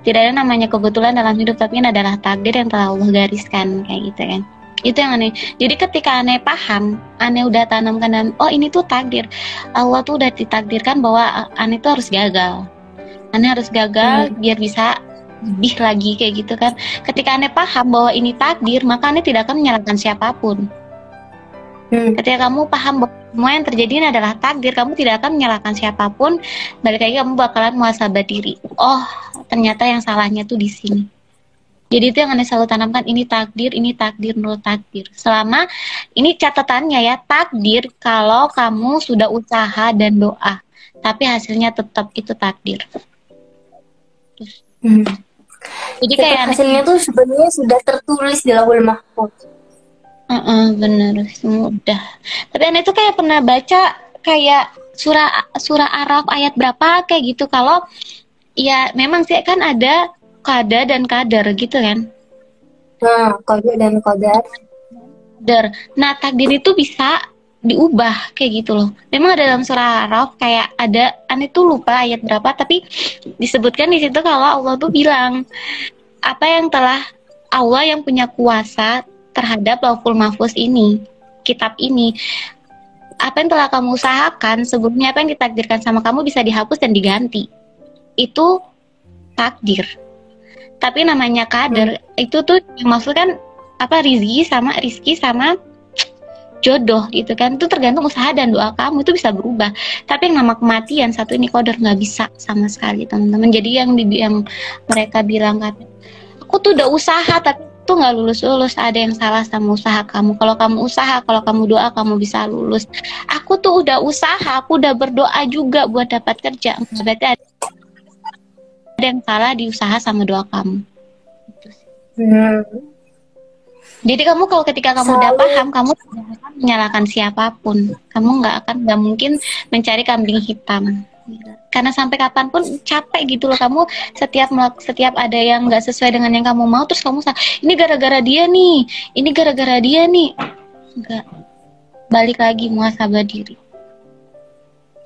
Tidak ada namanya kebetulan dalam hidup tapi ini adalah takdir yang telah Allah gariskan kayak gitu kan. Itu yang aneh. Jadi ketika aneh paham aneh udah tanamkan dan oh ini tuh takdir. Allah tuh udah ditakdirkan bahwa aneh tuh harus gagal. Aneh harus gagal hmm. biar bisa lebih lagi kayak gitu kan. Ketika anda paham bahwa ini takdir maka anda tidak akan menyalahkan siapa pun. Hmm. ketika kamu paham bahwa semua yang terjadi ini adalah takdir kamu tidak akan menyalahkan siapa pun. Balik lagi kamu bakalan muasabah diri oh ternyata yang salahnya tuh di sini. Jadi itu yang anda selalu tanamkan ini takdir ini takdir menurut takdir. Selama ini catatannya ya takdir kalau kamu sudah usaha dan doa. Tapi hasilnya tetap itu takdir. Hmm. Jadi kayak hasilnya tuh sebenarnya sudah tertulis di lahul mahfuz. Uh -uh, bener, udah. Tapi aneh tuh kayak pernah baca kayak surah surah Araf ayat berapa kayak gitu kalau ya memang sih kan ada kada dan kadar gitu kan Nah, kode dan kodar. Kadar. Nah takdir itu bisa diubah kayak gitu loh. Memang ada dalam surah Araf kayak ada aneh tuh lupa ayat berapa tapi disebutkan di situ kalau Allah tuh bilang apa yang telah Allah yang punya kuasa terhadap Lauhul Mahfuz ini, kitab ini. Apa yang telah kamu usahakan sebelumnya apa yang ditakdirkan sama kamu bisa dihapus dan diganti. Itu takdir. Tapi namanya kader itu tuh yang maksud kan apa rizki sama rizki sama jodoh gitu kan. Itu tergantung usaha dan doa kamu itu bisa berubah. Tapi yang nama kematian satu ini koder nggak bisa sama sekali teman-teman. Jadi yang di yang mereka bilang kan aku tuh udah usaha tapi tuh nggak lulus lulus ada yang salah sama usaha kamu. Kalau kamu usaha kalau kamu doa kamu bisa lulus. Aku tuh udah usaha aku udah berdoa juga buat dapat kerja. Berarti ada ada yang salah di usaha sama doa kamu. Hmm. Jadi kamu kalau ketika kamu udah paham, kamu tidak akan menyalahkan siapa pun. Kamu nggak akan nggak mungkin mencari kambing hitam. Karena sampai kapan pun capek gitu loh kamu setiap setiap ada yang nggak sesuai dengan yang kamu mau terus kamu ini gara-gara dia nih, ini gara-gara dia nih. Enggak. Balik lagi muasabah diri.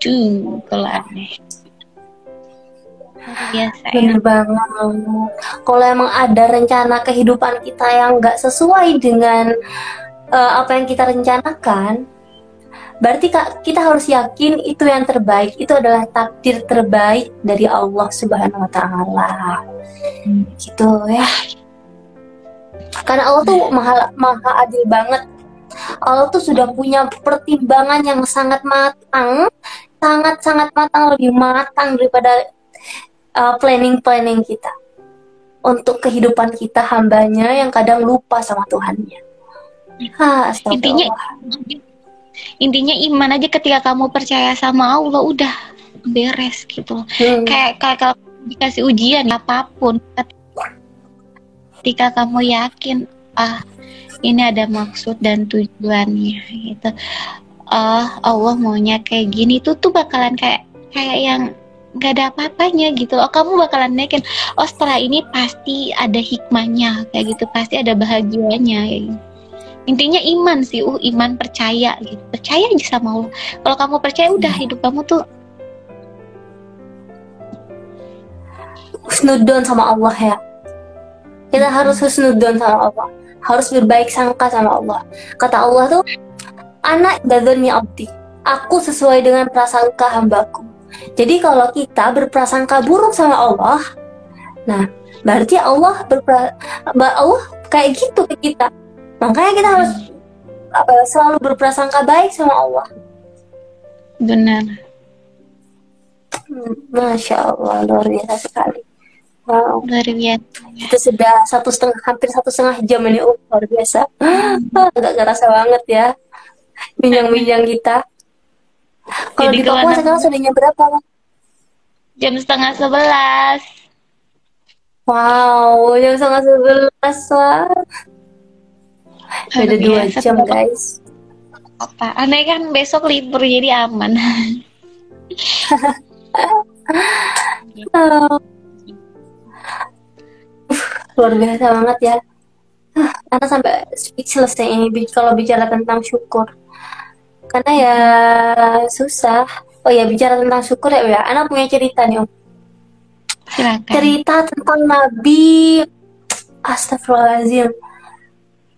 Cuy, kalau aneh. Biasa ya. Bener banget. Kalau emang ada rencana kehidupan kita yang nggak sesuai dengan eh, apa yang kita rencanakan, berarti Kak, kita harus yakin itu yang terbaik. Itu adalah takdir terbaik dari Allah Subhanahu wa taala. Gitu ya. Karena Allah tuh maha, maha adil banget. Allah tuh sudah punya pertimbangan yang sangat matang, sangat-sangat matang, lebih matang daripada uh, planning-planning kita untuk kehidupan kita hambanya yang kadang lupa sama Tuhannya. Ha, Intinya intinya iman aja ketika kamu percaya sama Allah udah beres gitu. Hmm. kayak kalau dikasih ujian apa pun ketika kamu yakin ah ini ada maksud dan tujuannya gitu ah Allah maunya kayak gini tuh tuh bakalan kayak kayak yang nggak ada apa-apanya gitu oh kamu bakalan yakin oh setelah ini pasti ada hikmahnya kayak gitu pasti ada bahagianya kayak gitu. intinya iman sih uh iman percaya gitu percaya aja sama Allah kalau kamu percaya udah hidup kamu tuh husnudon sama Allah ya. Kita harus husnudon sama Allah. Harus berbaik sangka sama Allah. Kata Allah tuh, anak dadoni abdi. Aku sesuai dengan prasangka hambaku. Jadi kalau kita berprasangka buruk sama Allah, nah berarti Allah berpra Allah kayak gitu ke kita. Makanya kita harus apa selalu berprasangka baik sama Allah. benar Hmm, Masya Allah luar biasa sekali. Wow. luar biasa Itu sudah satu setengah hampir satu setengah jam ini uh, luar biasa. Ah, Nggak kerasa banget ya bincang-bincang kita. Kalau di Papua sekarang sudah jam berapa? Jam setengah sebelas Wow, jam setengah sebelas. Beda Luar dua jam guys. apa aneh kan besok libur jadi aman Ah. Uh, luar biasa banget ya. Ah, Karena sampai speechless ya ini kalau bicara tentang syukur. Karena ya susah. Oh ya bicara tentang syukur ya, ya. Anak punya cerita nih Om. silakan cerita tentang Nabi Astagfirullahaladzim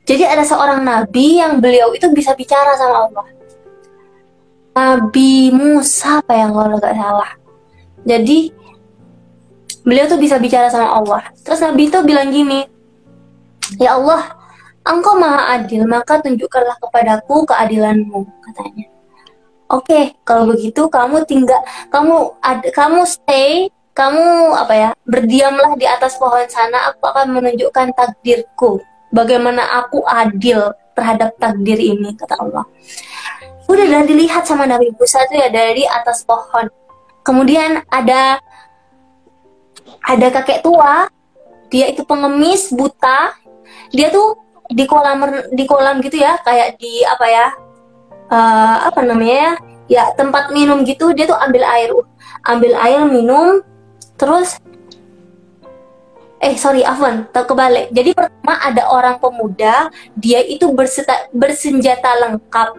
jadi ada seorang Nabi yang beliau itu bisa bicara sama Allah Nabi Musa apa yang kalau nggak salah jadi beliau tuh bisa bicara sama Allah terus Nabi itu bilang gini ya Allah engkau maha adil maka tunjukkanlah kepadaku keadilanmu katanya Oke, kalau begitu kamu tinggal, kamu ad, kamu stay, kamu apa ya, berdiamlah di atas pohon sana. Aku akan menunjukkan takdirku, bagaimana aku adil terhadap takdir ini, kata Allah. Udah dan dilihat sama Nabi Musa itu ya dari atas pohon. Kemudian ada ada kakek tua, dia itu pengemis buta, dia tuh di kolam di kolam gitu ya, kayak di apa ya, eh, apa namanya ya ya tempat minum gitu dia tuh ambil air ambil air minum terus eh sorry Afwan kebalik. Jadi pertama ada orang pemuda dia itu berseta, bersenjata lengkap.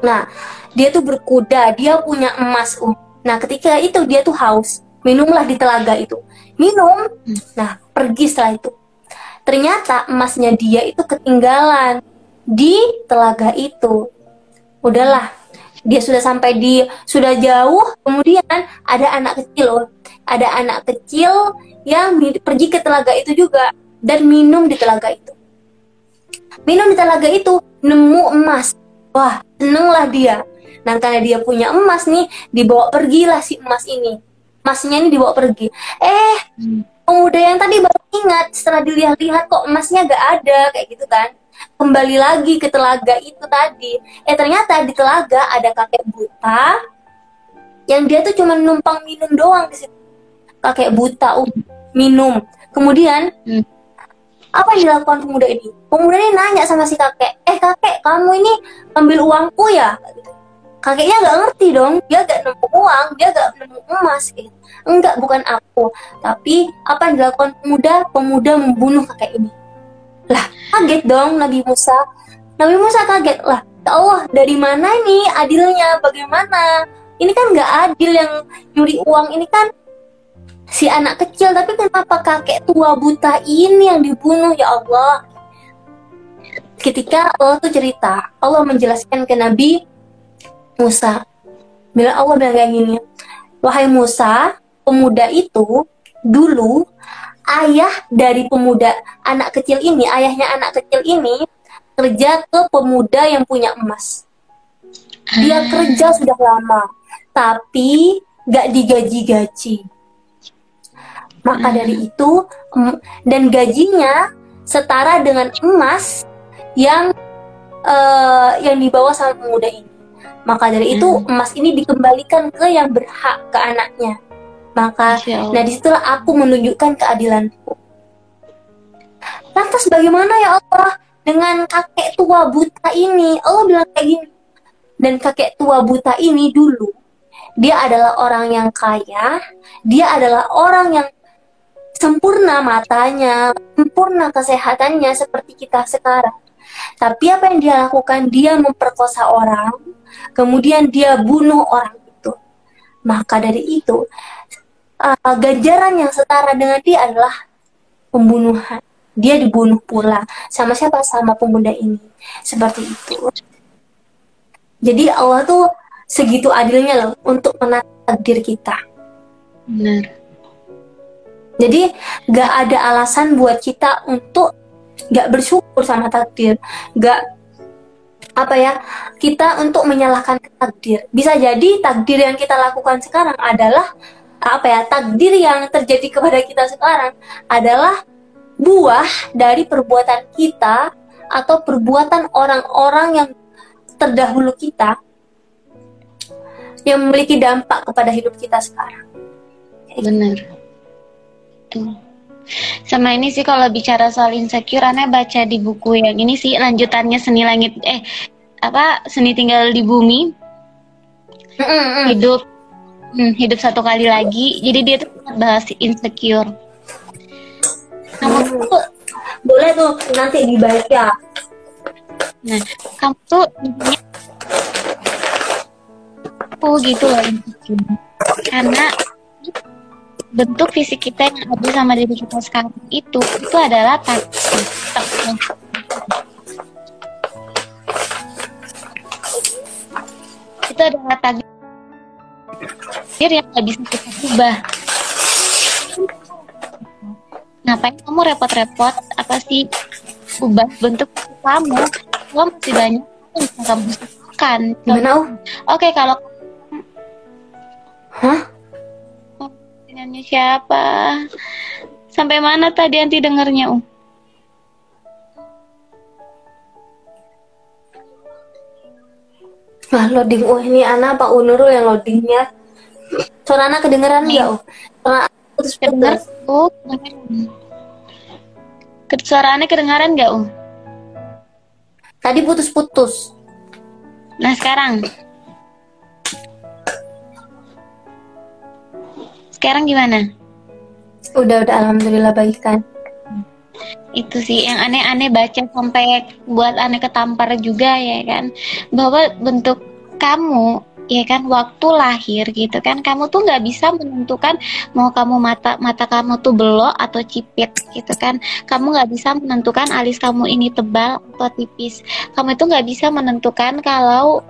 Nah dia tuh berkuda dia punya emas uh. nah ketika itu dia tuh haus minumlah di telaga itu. Minum nah pergi setelah itu ternyata emasnya dia itu ketinggalan di telaga itu udahlah dia sudah sampai di sudah jauh kemudian ada anak kecil loh ada anak kecil yang pergi ke telaga itu juga dan minum di telaga itu. Minum di telaga itu nemu emas. Wah, senenglah dia. Nah, karena dia punya emas nih, dibawa pergilah si emas ini. Emasnya ini dibawa pergi. Eh, pemuda yang tadi baru ingat setelah dilihat-lihat kok emasnya gak ada kayak gitu kan. Kembali lagi ke telaga itu tadi. Eh, ternyata di telaga ada kakek buta yang dia tuh cuma numpang minum doang di situ. Kakek buta, uh, minum. Kemudian hmm. apa yang dilakukan pemuda ini? Pemuda ini nanya sama si kakek, eh kakek kamu ini ambil uangku ya? Kakeknya nggak ngerti dong, dia gak nemu uang, dia gak nemu emas. Gitu. Enggak, bukan aku. Tapi apa yang dilakukan pemuda? Pemuda membunuh kakek ini. Lah, kaget dong Nabi Musa. Nabi Musa kaget lah. Ya Allah, dari mana nih adilnya? Bagaimana? Ini kan nggak adil yang nyuri uang ini kan si anak kecil tapi kenapa kakek tua buta ini yang dibunuh ya Allah ketika Allah tuh cerita Allah menjelaskan ke Nabi Musa. Bila Allah bilang kayak gini wahai Musa pemuda itu dulu ayah dari pemuda anak kecil ini ayahnya anak kecil ini kerja ke pemuda yang punya emas. Dia kerja sudah lama tapi gak digaji-gaji. Maka dari itu dan gajinya setara dengan emas yang uh, yang dibawa sama pemuda ini. Maka dari itu hmm. emas ini dikembalikan ke yang berhak ke anaknya. Maka nah di situlah aku menunjukkan keadilanku. Lantas bagaimana ya Allah dengan kakek tua buta ini? Allah bilang kayak gini. Dan kakek tua buta ini dulu dia adalah orang yang kaya, dia adalah orang yang sempurna matanya, sempurna kesehatannya seperti kita sekarang. Tapi apa yang dia lakukan? Dia memperkosa orang, kemudian dia bunuh orang itu. Maka dari itu, uh, ganjaran yang setara dengan dia adalah pembunuhan. Dia dibunuh pula. Sama siapa? Sama pemuda ini. Seperti itu. Jadi Allah tuh segitu adilnya loh untuk menata takdir kita. Benar. Jadi gak ada alasan buat kita untuk gak bersyukur sama takdir, gak apa ya kita untuk menyalahkan takdir. Bisa jadi takdir yang kita lakukan sekarang adalah apa ya takdir yang terjadi kepada kita sekarang adalah buah dari perbuatan kita atau perbuatan orang-orang yang terdahulu kita yang memiliki dampak kepada hidup kita sekarang. Benar gitu sama ini sih kalau bicara soal insecure aneh baca di buku yang ini sih lanjutannya seni langit eh apa seni tinggal di bumi. Hidup hmm, hidup satu kali lagi. Jadi dia tuh bahas insecure. Kamu tuh boleh tuh nanti dibaca. Nah kamu tuh oh gitu loh insecure. Karena bentuk fisik kita yang ada sama diri kita sekarang itu itu adalah takdir itu adalah takdir yang nggak bisa kita ubah. Ngapain kamu repot-repot? Apa sih? Ubah bentuk kamu. Kamu masih banyak yang bisa kamu lakukan. Oke kalau hah Nyanyi siapa? Sampai mana tadi anti dengarnya, Um? Wah, loading. Oh, ini Ana Pak Unurul yang loadingnya. Suara Ana kedengeran nggak, Oh? Suara putus Kedengar, oh, Suara Ana kedengaran nggak, Um? Tadi putus-putus. Nah, sekarang? Sekarang gimana? Udah udah alhamdulillah baik kan. itu sih yang aneh-aneh baca sampai buat aneh ketampar juga ya kan? Bahwa bentuk kamu ya kan waktu lahir gitu kan kamu tuh nggak bisa menentukan mau kamu mata mata kamu tuh belok atau cipit gitu kan. Kamu nggak bisa menentukan alis kamu ini tebal atau tipis. Kamu itu nggak bisa menentukan kalau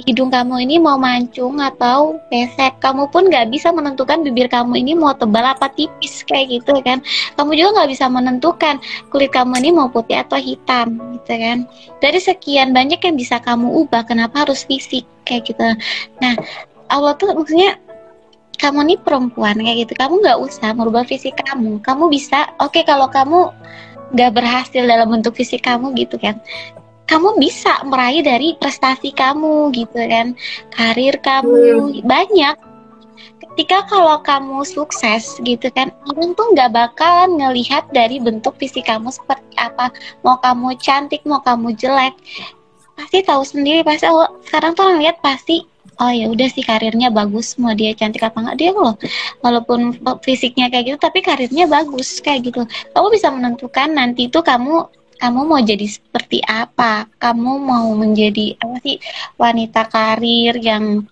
hidung kamu ini mau mancung atau pesek kamu pun nggak bisa menentukan bibir kamu ini mau tebal apa tipis kayak gitu kan. Kamu juga nggak bisa menentukan kulit kamu ini mau putih atau hitam gitu kan. Dari sekian banyak yang bisa kamu ubah kenapa harus fisik kayak gitu. Nah Allah tuh maksudnya kamu nih perempuan kayak gitu. Kamu nggak usah merubah fisik kamu. Kamu bisa oke okay, kalau kamu nggak berhasil dalam bentuk fisik kamu gitu kan kamu bisa meraih dari prestasi kamu gitu kan. Karir kamu hmm. banyak. Ketika kalau kamu sukses gitu kan orang tuh nggak bakalan ngelihat dari bentuk fisik kamu seperti apa. Mau kamu cantik mau kamu jelek pasti tahu sendiri. Pasti oh, sekarang tuh orang lihat pasti oh ya udah sih karirnya bagus mau dia cantik apa enggak dia loh. Walaupun fisiknya kayak gitu tapi karirnya bagus kayak gitu. Kamu bisa menentukan nanti itu kamu kamu mau jadi seperti apa? Kamu mau menjadi apa sih wanita karir yang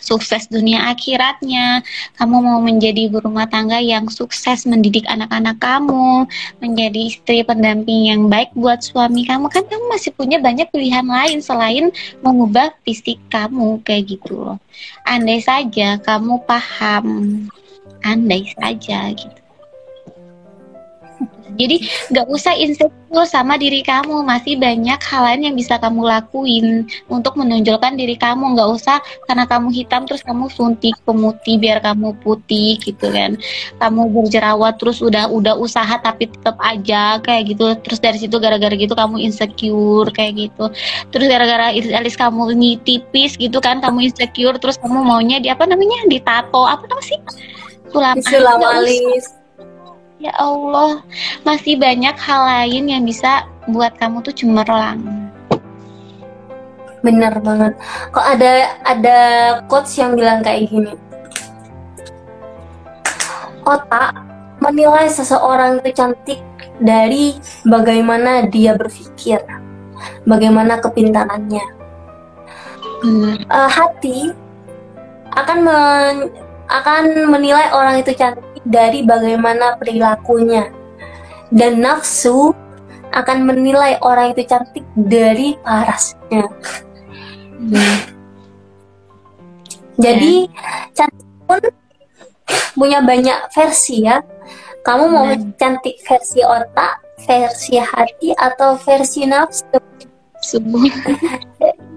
sukses dunia akhiratnya, kamu mau menjadi ibu rumah tangga yang sukses mendidik anak-anak kamu, menjadi istri pendamping yang baik buat suami kamu, kan kamu masih punya banyak pilihan lain selain mengubah fisik kamu kayak gitu loh. Andai saja kamu paham, andai saja gitu. Jadi nggak usah insecure sama diri kamu, masih banyak hal lain yang bisa kamu lakuin untuk menonjolkan diri kamu. Nggak usah karena kamu hitam terus kamu suntik pemutih biar kamu putih gitu kan. Kamu berjerawat terus udah udah usaha tapi tetap aja kayak gitu. Terus dari situ gara-gara gitu kamu insecure kayak gitu. Terus gara-gara alis kamu ini tipis gitu kan kamu insecure terus kamu maunya di apa namanya ditato apa namanya sih? Sulam, sulam alis Ya Allah, masih banyak hal lain yang bisa buat kamu tuh cemerlang. Bener banget. Kok ada ada quotes yang bilang kayak gini. Otak menilai seseorang itu cantik dari bagaimana dia berpikir, bagaimana kepintarannya. Hmm. Uh, hati akan men, akan menilai orang itu cantik dari bagaimana perilakunya. Dan nafsu akan menilai orang itu cantik dari parasnya. Hmm. Jadi cantik pun punya banyak versi ya. Kamu mau hmm. cantik versi otak, versi hati, atau versi nafsu? Semua.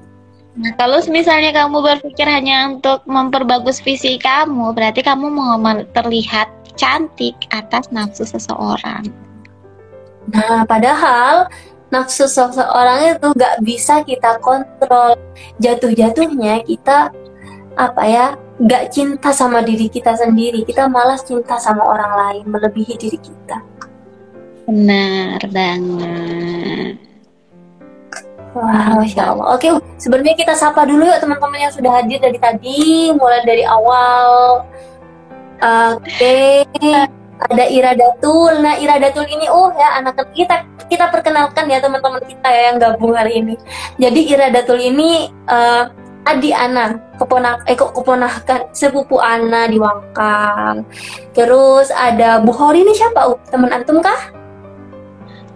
Nah, kalau misalnya kamu berpikir hanya untuk memperbagus visi kamu, berarti kamu mau terlihat cantik atas nafsu seseorang. Nah, padahal nafsu seseorang itu gak bisa kita kontrol. Jatuh-jatuhnya kita apa ya, gak cinta sama diri kita sendiri. Kita malas cinta sama orang lain melebihi diri kita. Benar banget. Wah, masya Allah. Oke, sebenarnya kita sapa dulu yuk teman-teman yang sudah hadir dari tadi, mulai dari awal. Oke, ada Ira Datul. Nah, Ira Datul ini, oh ya anak kita kita perkenalkan ya teman-teman kita ya yang gabung hari ini. Jadi Ira Datul ini uh, adik Ana, keponak eh keponakan sepupu Ana di Wangkang. Terus ada Bu Hori ini siapa? Uh, teman antum kah?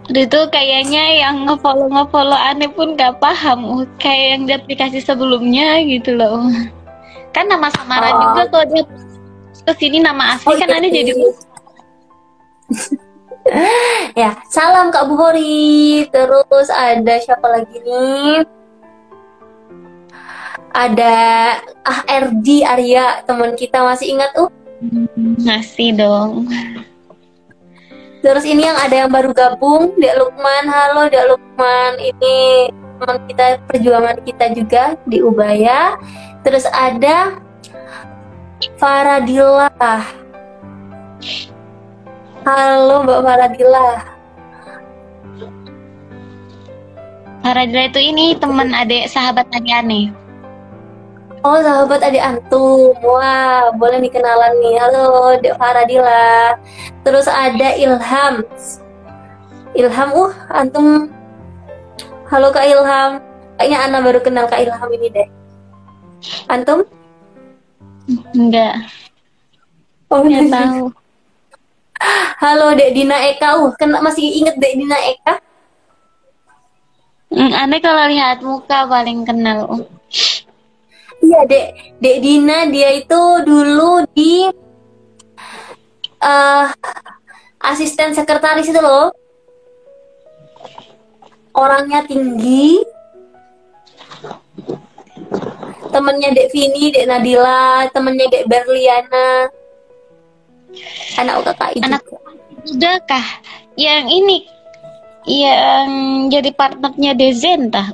Itu kayaknya yang ngefollow ngefollow aneh pun gak paham. Kayak yang di aplikasi sebelumnya gitu loh. Kan nama samaran oh. juga kalau dia ke sini nama asli oh, kan aneh jadi ya salam kak Buhori terus ada siapa lagi nih? Ada ah RD Arya teman kita masih ingat uh. Masih dong Terus ini yang ada yang baru gabung, Dek Lukman. Halo Dek Lukman, ini teman kita perjuangan kita juga di Ubaya. Terus ada Faradila. Halo Mbak Faradila. Faradila itu ini teman adik sahabat tadi aneh. Oh, sahabat adik antum. Wah, boleh nih kenalan nih. Halo, Dek Faradila. Terus ada Ilham. Ilham, uh, antum. Halo Kak Ilham. Kayaknya Ana baru kenal Kak Ilham ini deh. Antum? Enggak. Oh, Enggak tahu. Halo Dek Dina Eka. Uh, kena masih inget Dek Dina Eka? Hmm, Aneh kalau lihat muka paling kenal. Iya, Dek. Dek Dina dia itu dulu di eh asisten sekretaris itu loh. Orangnya tinggi. Temennya Dek Vini, Dek Nadila, temennya Dek Berliana. Anak kakak itu. Anak Udah kah? Yang ini yang jadi partnernya Dezen tah?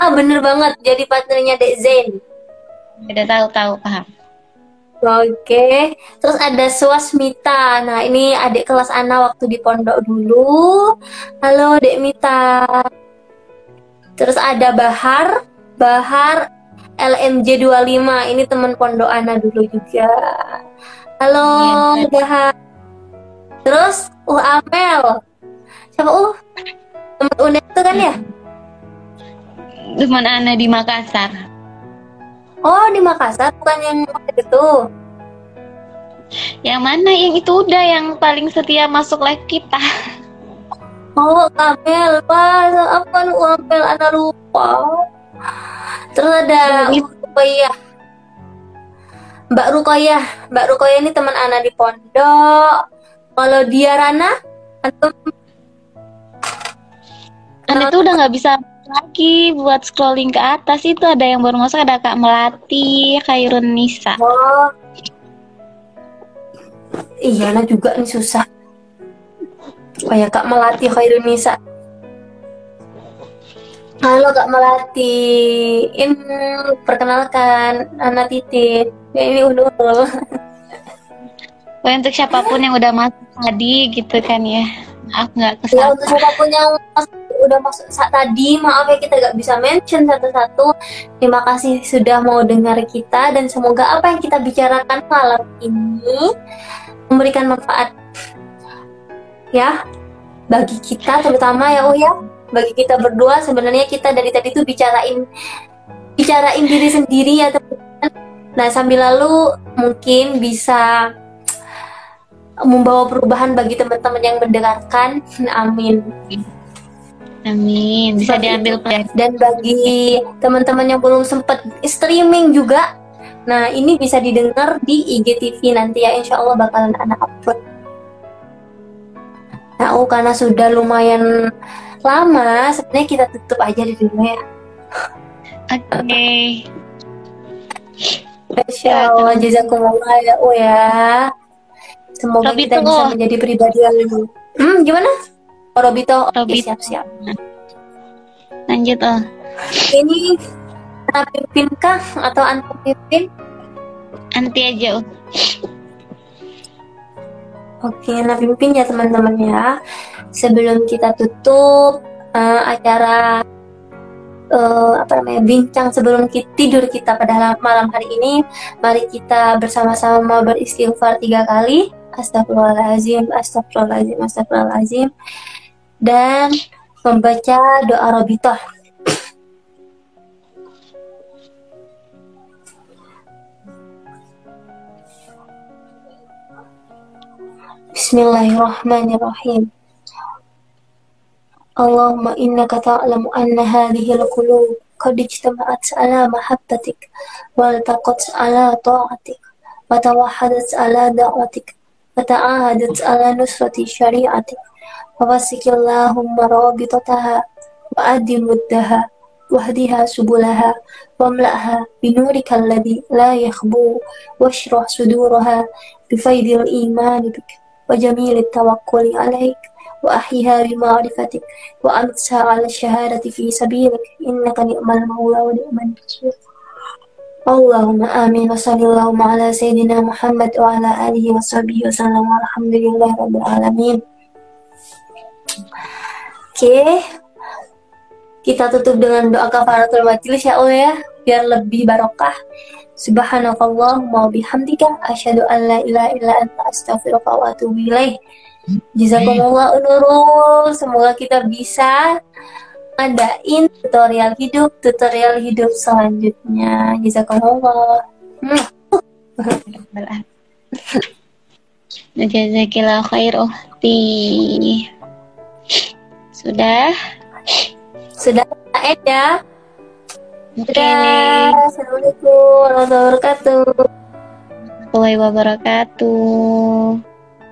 Ah, bener banget. Jadi partnernya Dek Zain. udah tahu tahu paham. Oke, terus ada Swasmita. Nah, ini adik kelas Ana waktu di pondok dulu. Halo, Dek Mita. Terus ada Bahar, Bahar LMJ 25. Ini teman pondok Ana dulu juga. Halo, Iya. Bahar. Terus Uh Amel. Siapa Uh? Teman UNED itu kan ya? Teman Ana di Makassar. Oh, di Makassar bukan yang itu. Yang mana? Yang itu udah yang paling setia masuk live kita. Oh, Kamel, Pak. Apa lu Kamel? Ana lupa. Terus ada Lagi. Rukoyah. Mbak Rukoyah. Mbak Rukoyah ini teman Ana di pondok. Kalau dia Rana, antum Ana tuh udah nggak bisa lagi buat scrolling ke atas itu ada yang baru masuk ada Kak Melati, Khairun Nisa. oh. Iya, Ana juga nih susah. Oh ya, Kak Melati Khairun Nisa. Halo Kak Melati, ini perkenalkan Ana Titin. Ya, ini Unul. Pokoknya untuk siapa pun yang udah masuk tadi gitu kan ya. Maaf nggak Ya kesal. untuk siapa pun yang udah masuk saat tadi, maaf ya kita gak bisa mention satu-satu. Terima kasih sudah mau dengar kita dan semoga apa yang kita bicarakan malam ini memberikan manfaat ya bagi kita terutama ya Oh ya bagi kita berdua sebenarnya kita dari tadi tuh bicarain bicarain diri sendiri ya teman-teman. Nah sambil lalu mungkin bisa membawa perubahan bagi teman-teman yang mendengarkan. Amin. Amin. Bisa Seperti diambil pelajaran. Dan bagi teman-teman yang belum sempat streaming juga, nah ini bisa didengar di IGTV nanti ya, insya Allah bakalan anak upload. Nah, oh, karena sudah lumayan lama, sebenarnya kita tutup aja di dulu ya. Oke. Insya Allah, jazakumullah ya, oh ya. Semoga Robito. kita bisa menjadi pribadi yang Hmm, gimana? Oh, Robito, Robito. siap-siap. Lanjut oh. Ini Ana pimpin kah atau antum pimpin? Nanti aja oh. Oke, nah pimpin ya teman-teman ya. Sebelum kita tutup eh, acara eh, apa namanya bincang sebelum kita tidur kita pada la- malam hari ini, mari kita bersama-sama beristighfar tiga kali. Astagfirullahaladzim, astagfirullahaladzim, astagfirullahaladzim dan pembaca doa Robitoh. Bismillahirrahmanirrahim. Allahumma innaka ta'lamu anna hadhihi al-qulub qad ijtama'at ala mahabbatik wa altaqat ala ta'atik wa tawahadat ala da'watik wa ta'ahadat ala nusrati syari'atik فوسك اللهم رابطتها وأدم ودها واهدها سبلها واملأها بنورك الذي لا يخبو واشرح صدورها بفيض الإيمان بك وجميل التوكل عليك وأحيها بمعرفتك وأمسها على الشهادة في سبيلك إنك نعم المولى ونعم النصير. اللهم آمين وصلى اللهم على سيدنا محمد وعلى آله وصحبه وسلم والحمد لله رب العالمين. Oke, kita tutup dengan doa kafaratul majelis ya Allah ya. biar lebih barokah. Subhanakallahumma wa bihamdika asyhadu an la ilaha illa anta astaghfiruka wa atubu ilaih. Jazakumullah Nurul. Semoga kita bisa ngadain tutorial hidup, tutorial hidup selanjutnya. Jazakumullah. Hmm. Jazakillah khair ukhti. Sudah? Sudah Ed ya? Oke. Assalamualaikum warahmatullahi wabarakatuh. Warahmatullahi wabarakatuh.